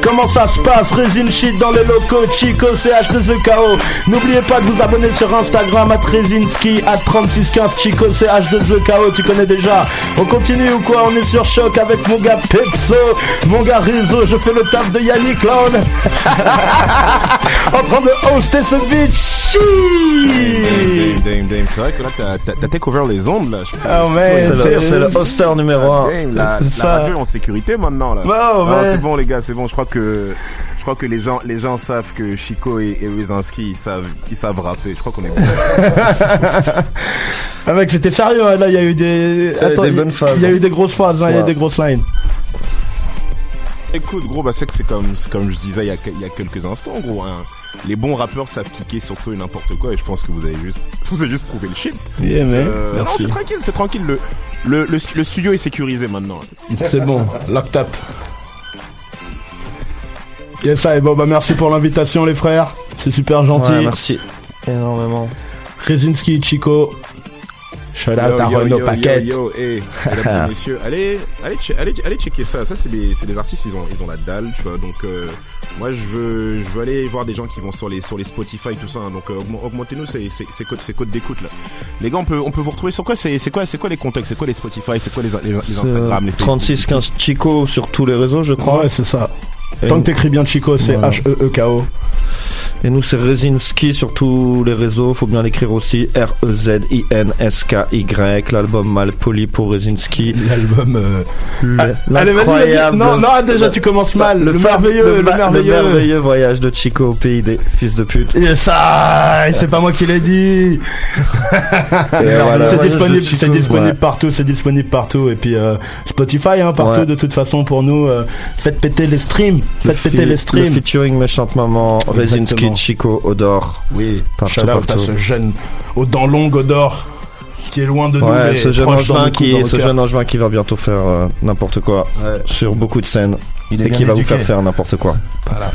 Comment ça se passe? Resin Shit dans les locaux Chico CH2EKO N'oubliez pas de vous abonner sur Instagram à Resinski à 3615 Chico CH2EKO Tu connais déjà On continue ou quoi? On est sur choc avec mon gars Pepso Mon gars Rizzo Je fais le taf de Yannick Clown En train de hoster ce beat Shit Dame, Dame, c'est vrai que là, t'as- over les ondes, là. je- Ah, ouais, C'est le- hoster numéro un. Dame, La, C'est la radio en sécurité maintenant, là. Man. c'est bon, les gars, c'est bon. Je crois que, je crois que les gens, les gens savent que Chico et, et ils savent, ils savent rapper. Je crois qu'on est bon. Ah mec c'était sérieux hein, là il y a eu des bonnes phases, Il y a hein. eu des grosses phases hein, il y a eu des grosses lines Écoute, gros, bah, c'est que c'est comme, c'est comme je disais il y a, il y a quelques instants, gros. hein. Les bons rappeurs savent kicker sur tout et n'importe quoi, et je pense que vous avez juste, vous avez juste prouvé le shit. Euh, Yeah, man. non, Merci. c'est tranquille, c'est tranquille. Le, le, le, le studio est sécurisé maintenant. C'est bon, locked up. Yes, ça, et bon, bah merci pour l'invitation, les frères. C'est super gentil. Ouais, merci énormément. Rezinski, Chico. Shout out à Renaud yo, Paquette. Yo, yo, hey, mesdames et messieurs, allez, allez, che- allez, allez checker ça. Ça, c'est des, c'est des artistes, ils ont, ils ont la dalle, tu vois. Donc, euh, moi, je veux, je veux aller voir des gens qui vont sur les, sur les Spotify, tout ça. hein. donc, euh, augmen- augmentez-nous ces, ces, ces codes, ces codes d'écoute là. Les gars, on peut, on peut vous retrouver sur quoi? C'est, c'est quoi, c'est quoi les contacts? C'est quoi les Spotify? C'est quoi les, les, les Instagram, les Facebook? 36 15 Chico sur tous les réseaux, je crois. Ouais, c'est ça. Tant que t'écris bien Chico, c'est Voilà. H-E-E-K-O. Et nous, c'est Rezinski sur tous les réseaux. Faut bien l'écrire aussi. R-E-Z-I-N-S-K-Y. L'album mal poli pour Rezinski. L'album. euh, ah, Allez, vas-y, vas-y. l'incroyable- Non, non, déjà, tu commences mal. Le, merveilleux, le, merveilleux. merveilleux voyage de Chico au pays des fils de pute. Et ça, c'est pas moi qui l'ai dit. voilà. c'est disponible, Chico, disponible ouais. partout, c'est disponible partout. Et puis euh, Spotify, hein, partout Ouais. de toute façon pour nous. euh, faites péter les streams, Fi- les streams. Le featuring Méchante Maman, Rezinski. Chico, Odor. Oui, Partout, shout out à ce jeune aux dents longues, aux d'or, qui est loin de nous. Ouais, ce jeune angevin qui, ce jeune angevin qui va bientôt faire euh, n'importe quoi sur beaucoup de scènes Il est et qui va vous faire faire n'importe quoi. Voilà.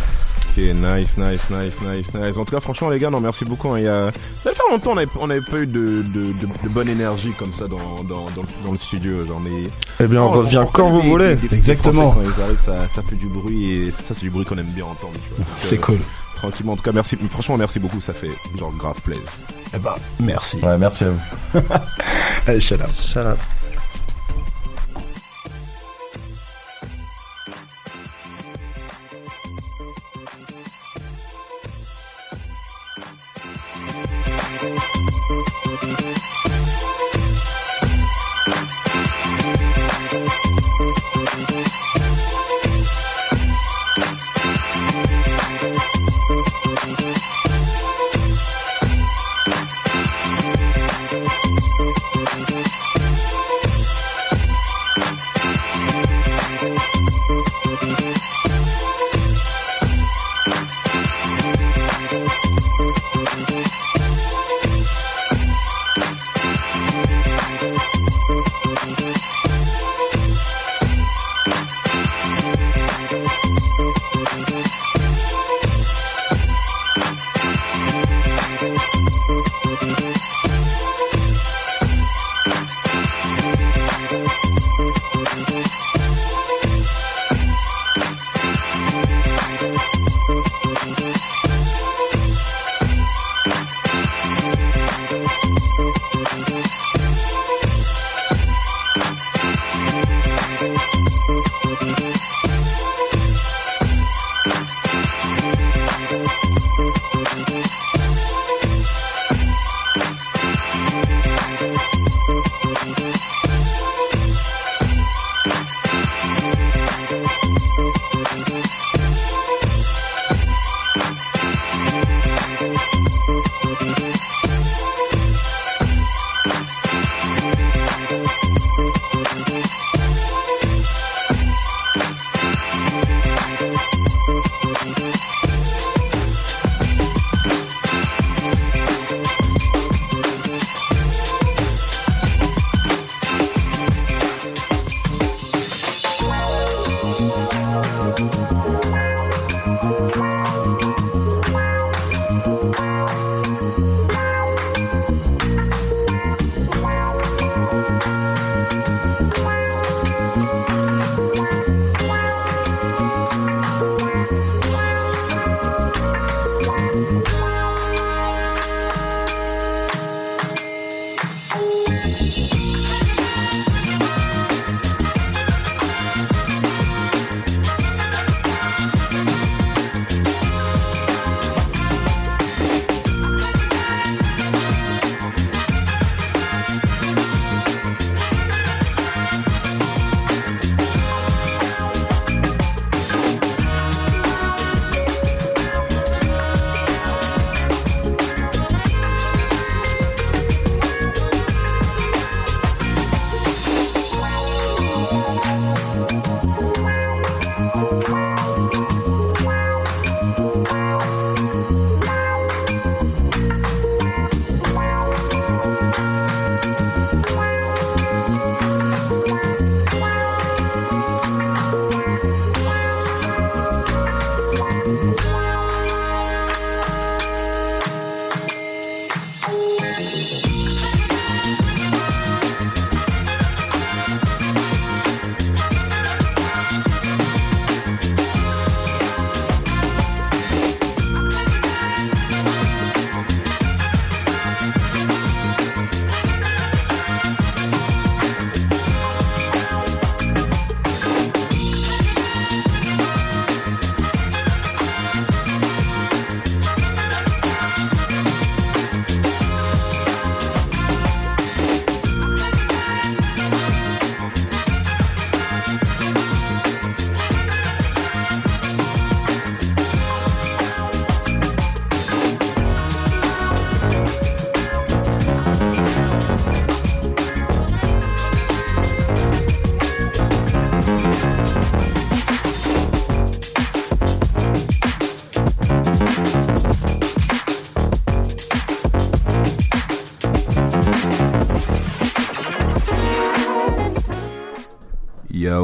Ok, nice, nice, nice, nice, nice. En tout cas, franchement, les gars, non, merci beaucoup. hein. Il y a... Ça fait longtemps, on n'avait on avait pas eu de, de, de, de bonne énergie comme ça dans, dans, dans, le- dans le studio. Genre, mais... Eh bien, on Non, revient quand vous des- voulez. des- des- des Exactement. Quand ils arrivent, ça, ça fait du bruit et ça, c'est du bruit qu'on aime bien entendre. C'est euh, cool. Tranquillement, en tout cas, merci. Franchement, merci beaucoup. Ça fait genre grave plaise. Eh ben, merci. Ouais, merci à vous. Allez, shout out. Shout out.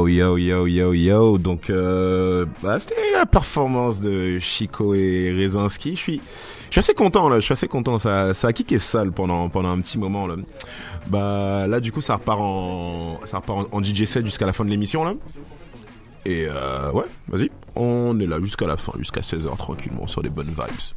Yo, yo, yo, yo, yo. Donc, euh, bah, c'était la performance de Chico et Rezinski. Je suis, je suis assez content, là. Je suis assez content. Ça, ça a kické sale pendant, pendant un petit moment, là. Bah, là, du coup, ça repart en, ça repart en, DJ set jusqu'à la fin de l'émission, là. Et, euh, ouais, vas-y. On est là jusqu'à la fin, jusqu'à 16h, tranquillement, sur des bonnes vibes.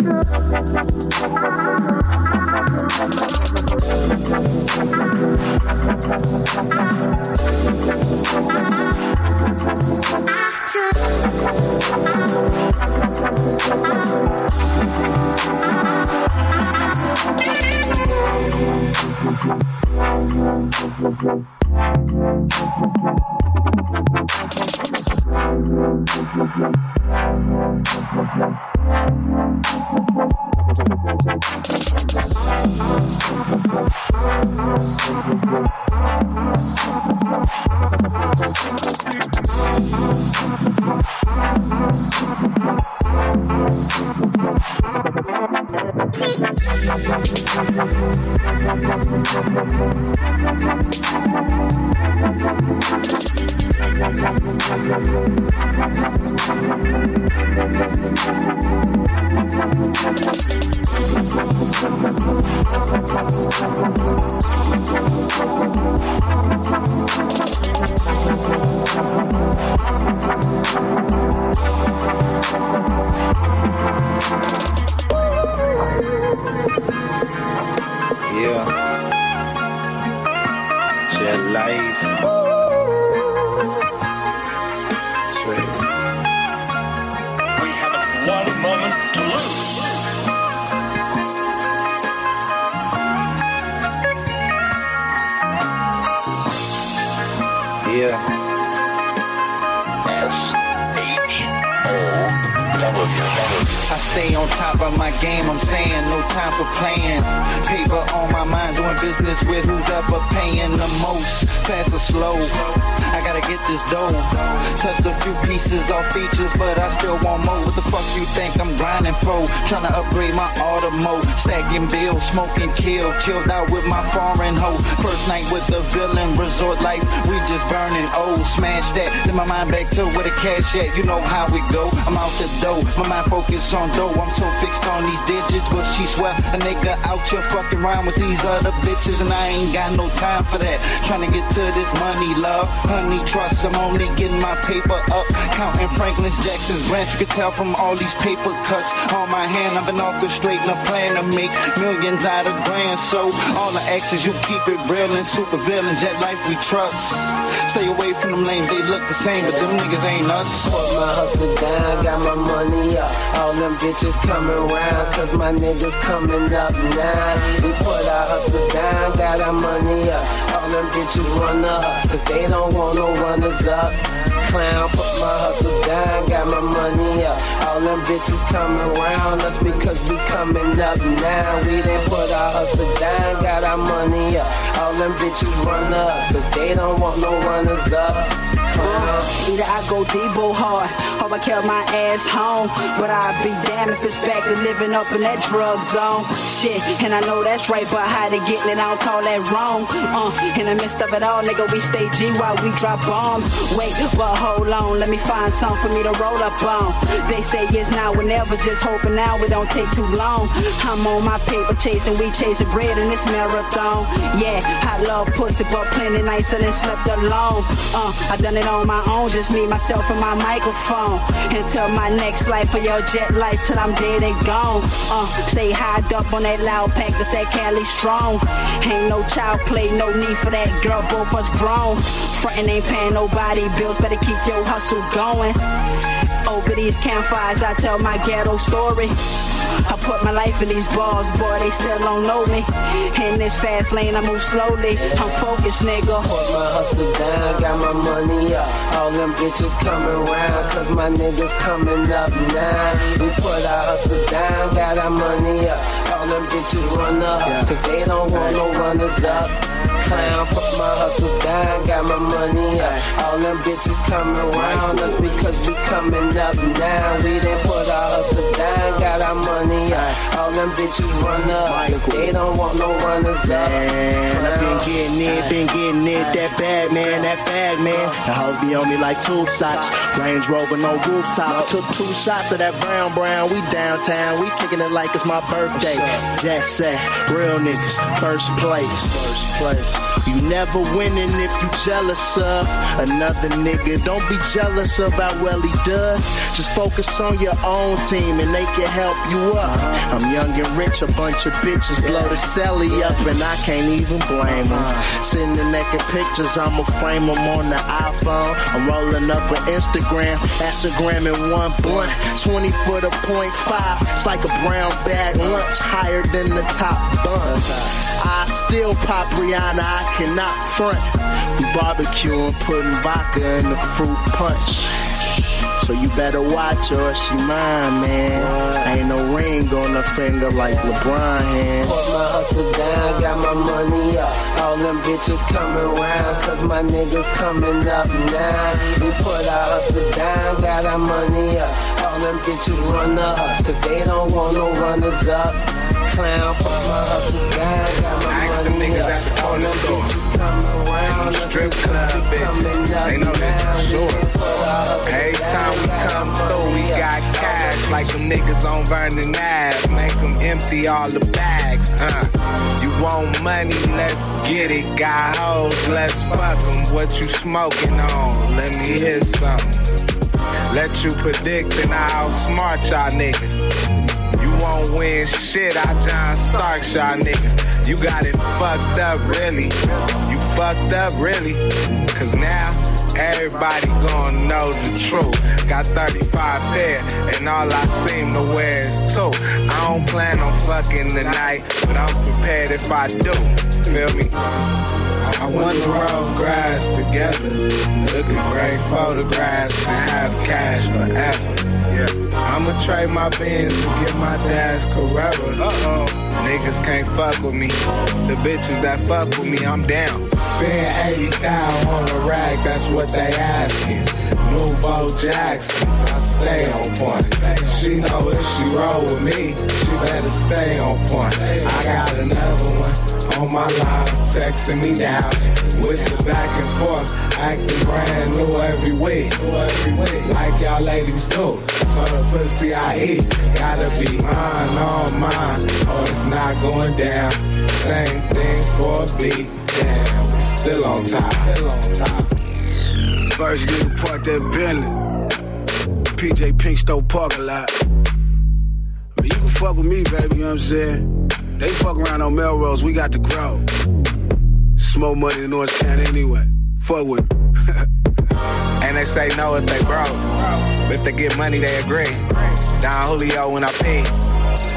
Yeah. You know how we go. I'm out the dough, my mind focused on dough. I'm so fixed on these digits, but she swear a nigga out here fucking around with these other bitches, and I ain't got no time for that. Trying to get to this money, love, honey, trust. I'm only getting my paper up, counting Franklin's, Jackson's rent. You can tell from all these paper cuts on my hand. I've been orchestrating a plan to make millions out of grand. So all the exes, you keep it real and super villains. That life we trust. Stay away from them lanes, they look the same, but them niggas ain't us. Put my hustle down, got my money up. All them bitches coming round, cause my niggas coming up now. We put our hustle down, got our money up. All them bitches run us, cause they don't want no runners up. clown. Put my hustle down, got my money up. All them bitches coming around us because we coming up now. We didn't put our hustle down, got our money up. All them bitches run us, cause they don't want no runners up. Either I go deep Debo hard or I carry my ass home. But I'd be damned if it's back to living up in that drug zone. Shit, and I know that's right, but how they getting it, I don't call that wrong. Uh, in the midst of it all, nigga, we stay G while we drop bombs. Wait, but hold on, let me find something for me to roll up on. They say yes now, whenever, just hoping now it don't take too long. I'm on my paper chasing, we chasing bread in this marathon. Yeah, I love pussy, but plenty nicer than slept alone. Uh, I done it on my own, just me, myself, and my microphone. Until my next life for your jet life, till I'm dead and gone. Uh, stay high up on that loud pack, that's that Cali strong. Ain't no child play, no need for that girl, both us grown. Frontin' ain't paying nobody bills, better keep your hustle going. Over these campfires, I tell my ghetto story. I put my life in these bars, boy, they still don't know me. In this fast lane, I move slowly. I'm focused, nigga. Put my hustle down, got my money up. All them bitches coming round, cause my niggas coming up now. We put our hustle down, got our money up. Them bitches run up, cause they don't want no runners up. Clown, put my hustle down, got my money up. All them bitches coming around us because we coming up now. We didn't put our hustle down, got our money up. All them bitches run up, they don't want no runners up. Man, I been getting it, been getting it, that bag man, that bag man. The hoes be on me like tube socks. Range Rover, no rooftop. I took two shots of that brown brown. We downtown, we kicking it like it's my birthday. Jet set, real niggas, first place. First place. You never winning if you jealous of another nigga. Don't be jealous of how well he does. Just focus on your own team and they can help you up. I'm young and rich, a bunch of bitches blow the celly up and I can't even blame them. In naked pictures, I'ma frame them on the iPhone. I'm rolling up an Instagram, Instagram in one blunt. 20 foot of point five. It's like a brown bag lunch higher than the top bun. I still pop Rihanna, I cannot front. We barbecuing, putting vodka in the fruit punch. So you better watch her, she mine, man. Ain't no ring on her finger like LeBron hand. Put my hustle down, got my money up. All them bitches coming round, cause my niggas coming up now. We put our hustle down, got our money up. All them bitches run us, cause they don't want no runners up. Clown, put my hustle down, got my up. All them bitches coming around, strip club, bitch. They know this for sure. Every time we come through, we got cash like them niggas on Vernon Ave. Make them empty all the bags. Uh, you want money? Let's get it. Got hoes? Let's fuck them. What you smoking on? Let me hear something. Let you predict and I outsmart y'all niggas. Won't win shit, I John Starks y'all niggas. You got it fucked up, really. You fucked up, really. Cause now everybody gonna know the truth. Got 35 pair, and all I seem to wear is two. I don't plan on fucking tonight, but I'm prepared if I do. Feel me? I want to roll grass together. Look at great photographs and have cash forever. Yeah, I'ma trade my Benz to get my dad's Carrera. Uh oh, niggas can't fuck with me. The bitches that fuck with me, I'm down. Spend 80 down on a rack, that's what they asking. New Bo Jacksons, I stay on point. She know if she roll with me, she better stay on point. I got another one on my line, texting me now with the back and forth, acting brand new every week, every week, like y'all ladies do. So the pussy I eat gotta be mine, all mine, or it's not going down. Same thing for a beat, damn, we still on top, still on top. First nigga parked that Bentley. PJ Pink Store parking lot. But you can fuck with me, baby, you know what I'm saying? They fuck around on Melrose, we got the grow. Smoke money in North anyway. Fuck with. And they say no if they broke. But if they get money, they agree. Don Julio when I pee.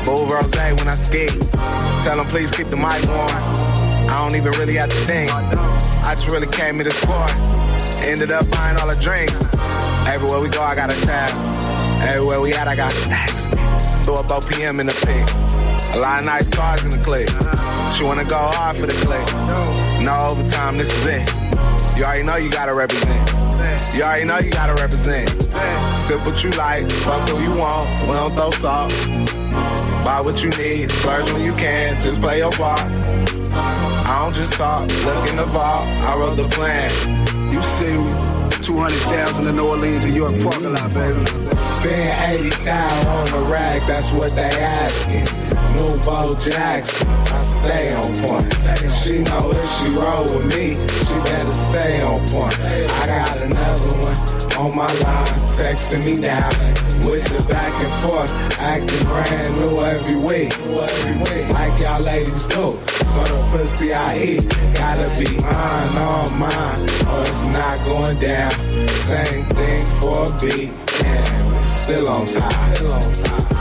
Bull Rose when I ski. Tell them please keep the mic on. I don't even really have to think. I just really came to score. Ended up buying all the drinks. Everywhere we go, I got a tab. Everywhere we at, I got stacks. Throw up OPM in the pic. A lot of nice cars in the clique. She wanna go hard for the clique. No overtime, this is it. You already know you gotta represent. You already know you gotta represent. Sip what you like, fuck who you want. We don't throw salt. Buy what you need, splurge when you can, just play your part. I don't just talk, look in the vault, I wrote the plan. You see me, 200,000 in New Orleans, New York parking lot, baby. Spend 80 down on the rack, that's what they asking. New Bo Jackson, I stay on point. She know if she roll with me, she better stay on point. I got another one on my line, texting me now. With the back and forth, acting brand new every week. Like y'all ladies do. So the pussy I eat, gotta be mine, all mine, or it's not going down. Same thing for a beat, and we're still on top. Still on top.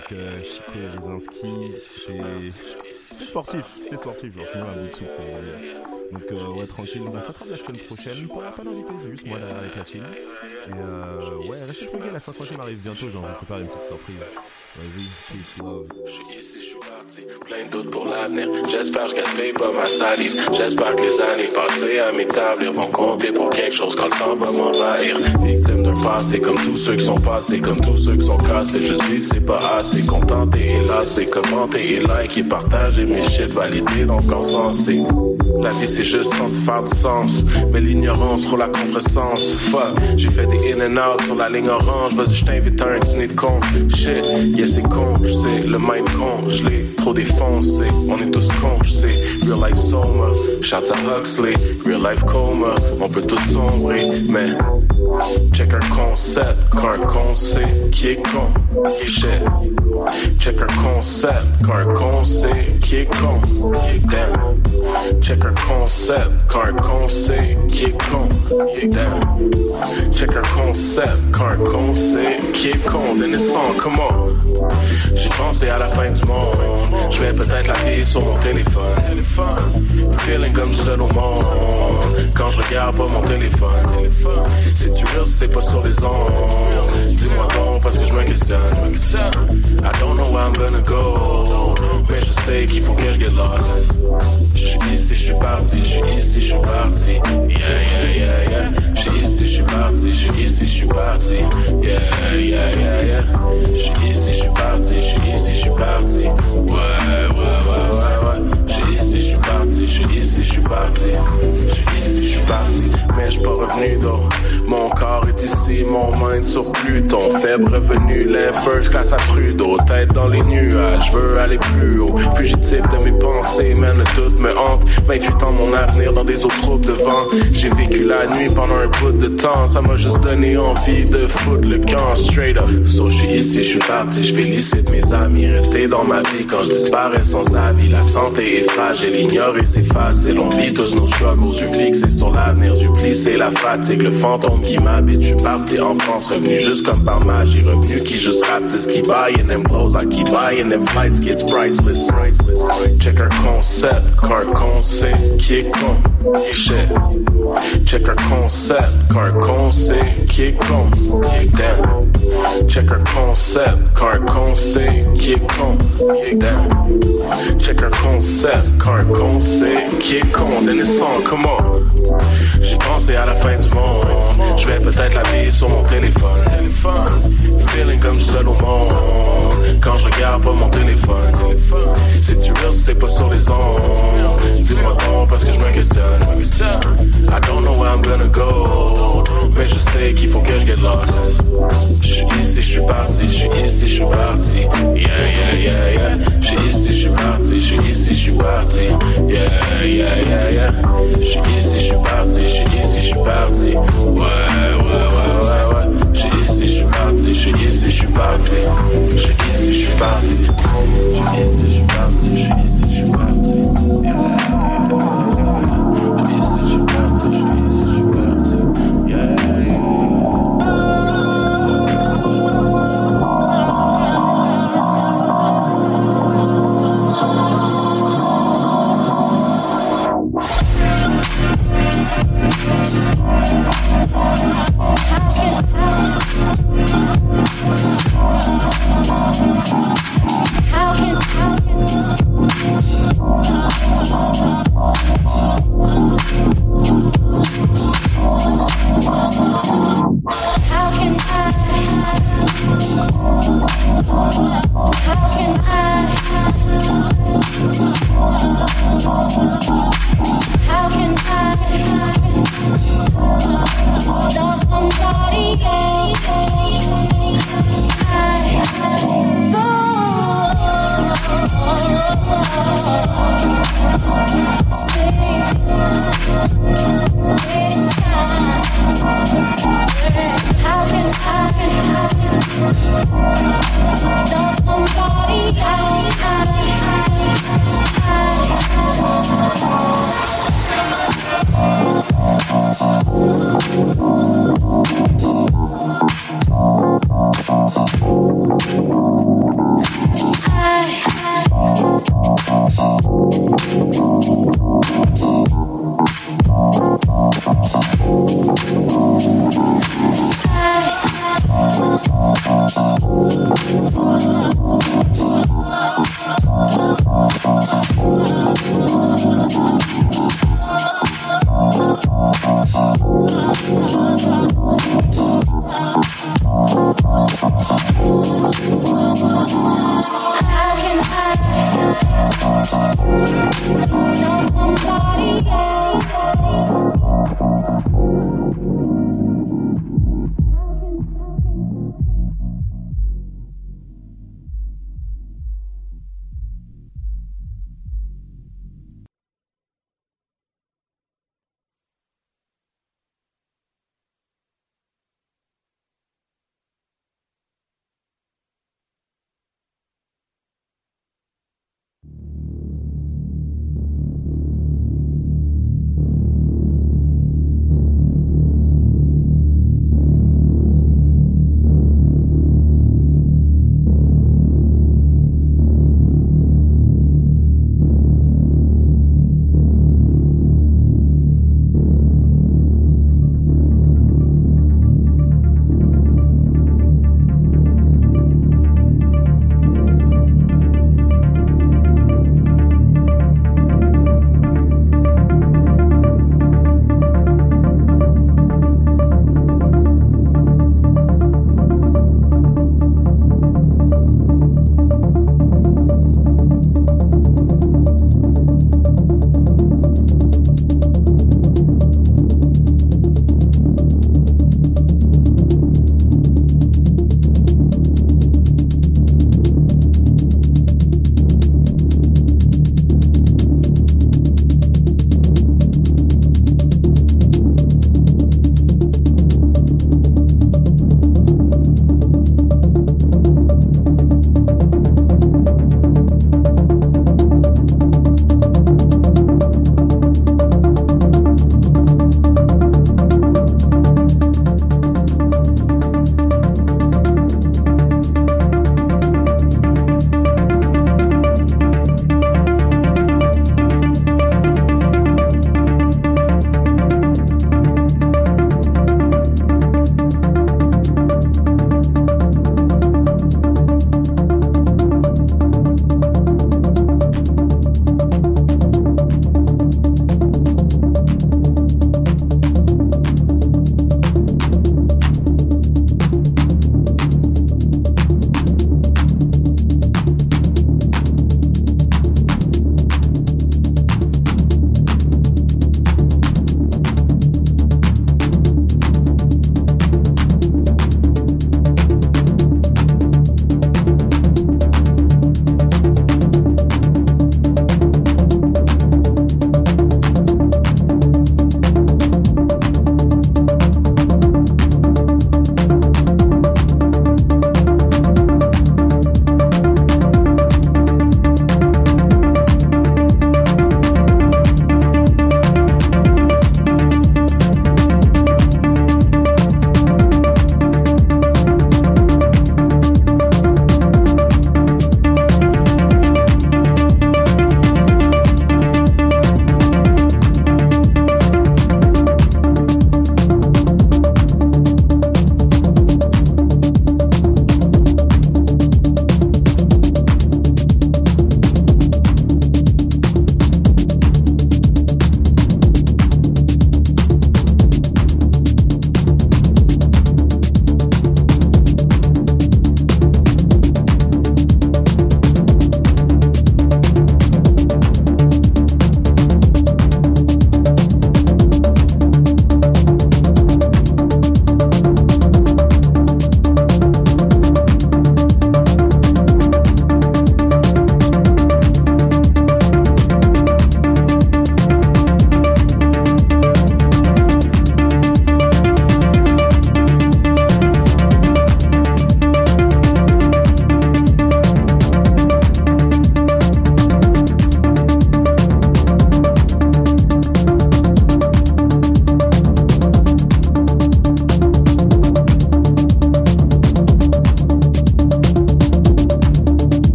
Avec euh, Chico et Lezinski. C'était sportif, c'était sportif, genre finir un bout de soupe pour vous dire. Donc euh, ouais, tranquille, on s'attrape la semaine prochaine. Pas, pas d'invité, c'est juste moi derrière les platines. Et euh, ouais, restez plugués, la cinquantième arrive bientôt, genre on prépare une petite surprise. Vas-y, peace, love. Plein de doutes pour l'avenir. J'espère que je gaspille pas ma salive. J'espère que les années passées à m'établir vont compter pour quelque chose quand le temps va m'envahir. Victime d'un passé comme tous ceux qui sont passés, comme tous ceux qui sont cassés. Je suis que c'est pas assez contenté et là c'est commenter et like et partager mes shit validés donc encensé. La vie c'est juste censé faire du sens, mais l'ignorance trop la contresens. Fuck, j'ai fait des in and out sur la ligne orange. Vas-y, je t'invite à un dîner de con. Shit, yeah c'est con, je sais, le mind con, je l'ai trop défoncé. On est tous cons, je sais. Real life soma, shout à Huxley. Real life coma, on peut tous sombrer, mais check un concept quand un con sait qui est con. Shit, check un concept quand un con sait qui est con. Damn. Check un concept quand un con sait qui est con. Check un concept quand un con sait qui est con. Then it's come on. J'ai pensé à la fin du monde. Je vais peut-être la vivre sur mon téléphone. Feeling comme seul au monde. Quand je regarde pas mon téléphone. C'est tu c'est pas sur les ondes. Dis-moi donc parce que je me questionne. I don't know where I'm gonna go. Mais je sais qu'il faut que je get lost. Je suis ici, je suis parti, je suis ici, je suis parti. Yeah, yeah, yeah, yeah. Je suis ici, je suis parti, je suis ici, je suis parti. Yeah, yeah, yeah, yeah. Je suis ici, je suis parti, je suis ici, je suis parti. Ouais, ouais, ouais, ouais. Je suis ici, je suis parti, je suis ici, je suis parti. Mais je pas revenu d'eau. Mon corps est ici, mon mind sur Pluton. Faible revenu, l'air first class à Trudeau. Tête dans les nuages, je veux aller plus haut. Fugitif de mes pensées, man, le doute me hante. 28 ans, mon avenir dans des autres troupes de vent. J'ai vécu la nuit pendant un bout de temps. Ça m'a juste donné envie de foutre le camp straight up. So, je suis ici, je suis parti, je félicite mes amis. Rester dans ma vie quand je disparais sans avis. La santé est fragile, ignorer c'est facile. On vit tous nos struggles, yeux fixés sur l'avenir. J'oublie, c'est la fatigue, le fantôme qui m'habite. Je parti en France, revenu juste comme par magie. Revenu qui juste rapetisse, qui buying them clothes. I keep buying them flights, gets priceless. Check our concept, car conseil, qui est con. Shit. Check our concept, car conseil, qui est con. Damn. Check our concept, car conseil, qui est con. Damn. Check our concept, car qui est con. Come on. J'ai pensé à la fin du monde. Je vais peut-être la vie sur mon téléphone. Feeling comme seul au monde. Quand je regarde pas mon téléphone. Si tu real, c'est pas sur les ondes. Dis-moi bon parce que je me questionne. I don't know where I'm gonna go. Mais je sais qu'il faut que je get lost. Je suis ici, je suis parti. Je suis ici, je suis parti. Yeah, yeah, yeah, yeah. Je suis ici, je suis parti. Je suis ici, je suis parti. Yeah, yeah, yeah, yeah. Je suis ici, je suis parti. Je suis ici, je suis parti. Ouais, ouais, ouais, ouais, ouais. Je suis ici, je suis parti. Je suis ici, je suis parti. Je suis ici, je suis parti. Je suis ici, je suis parti. Je suis ici, je suis parti.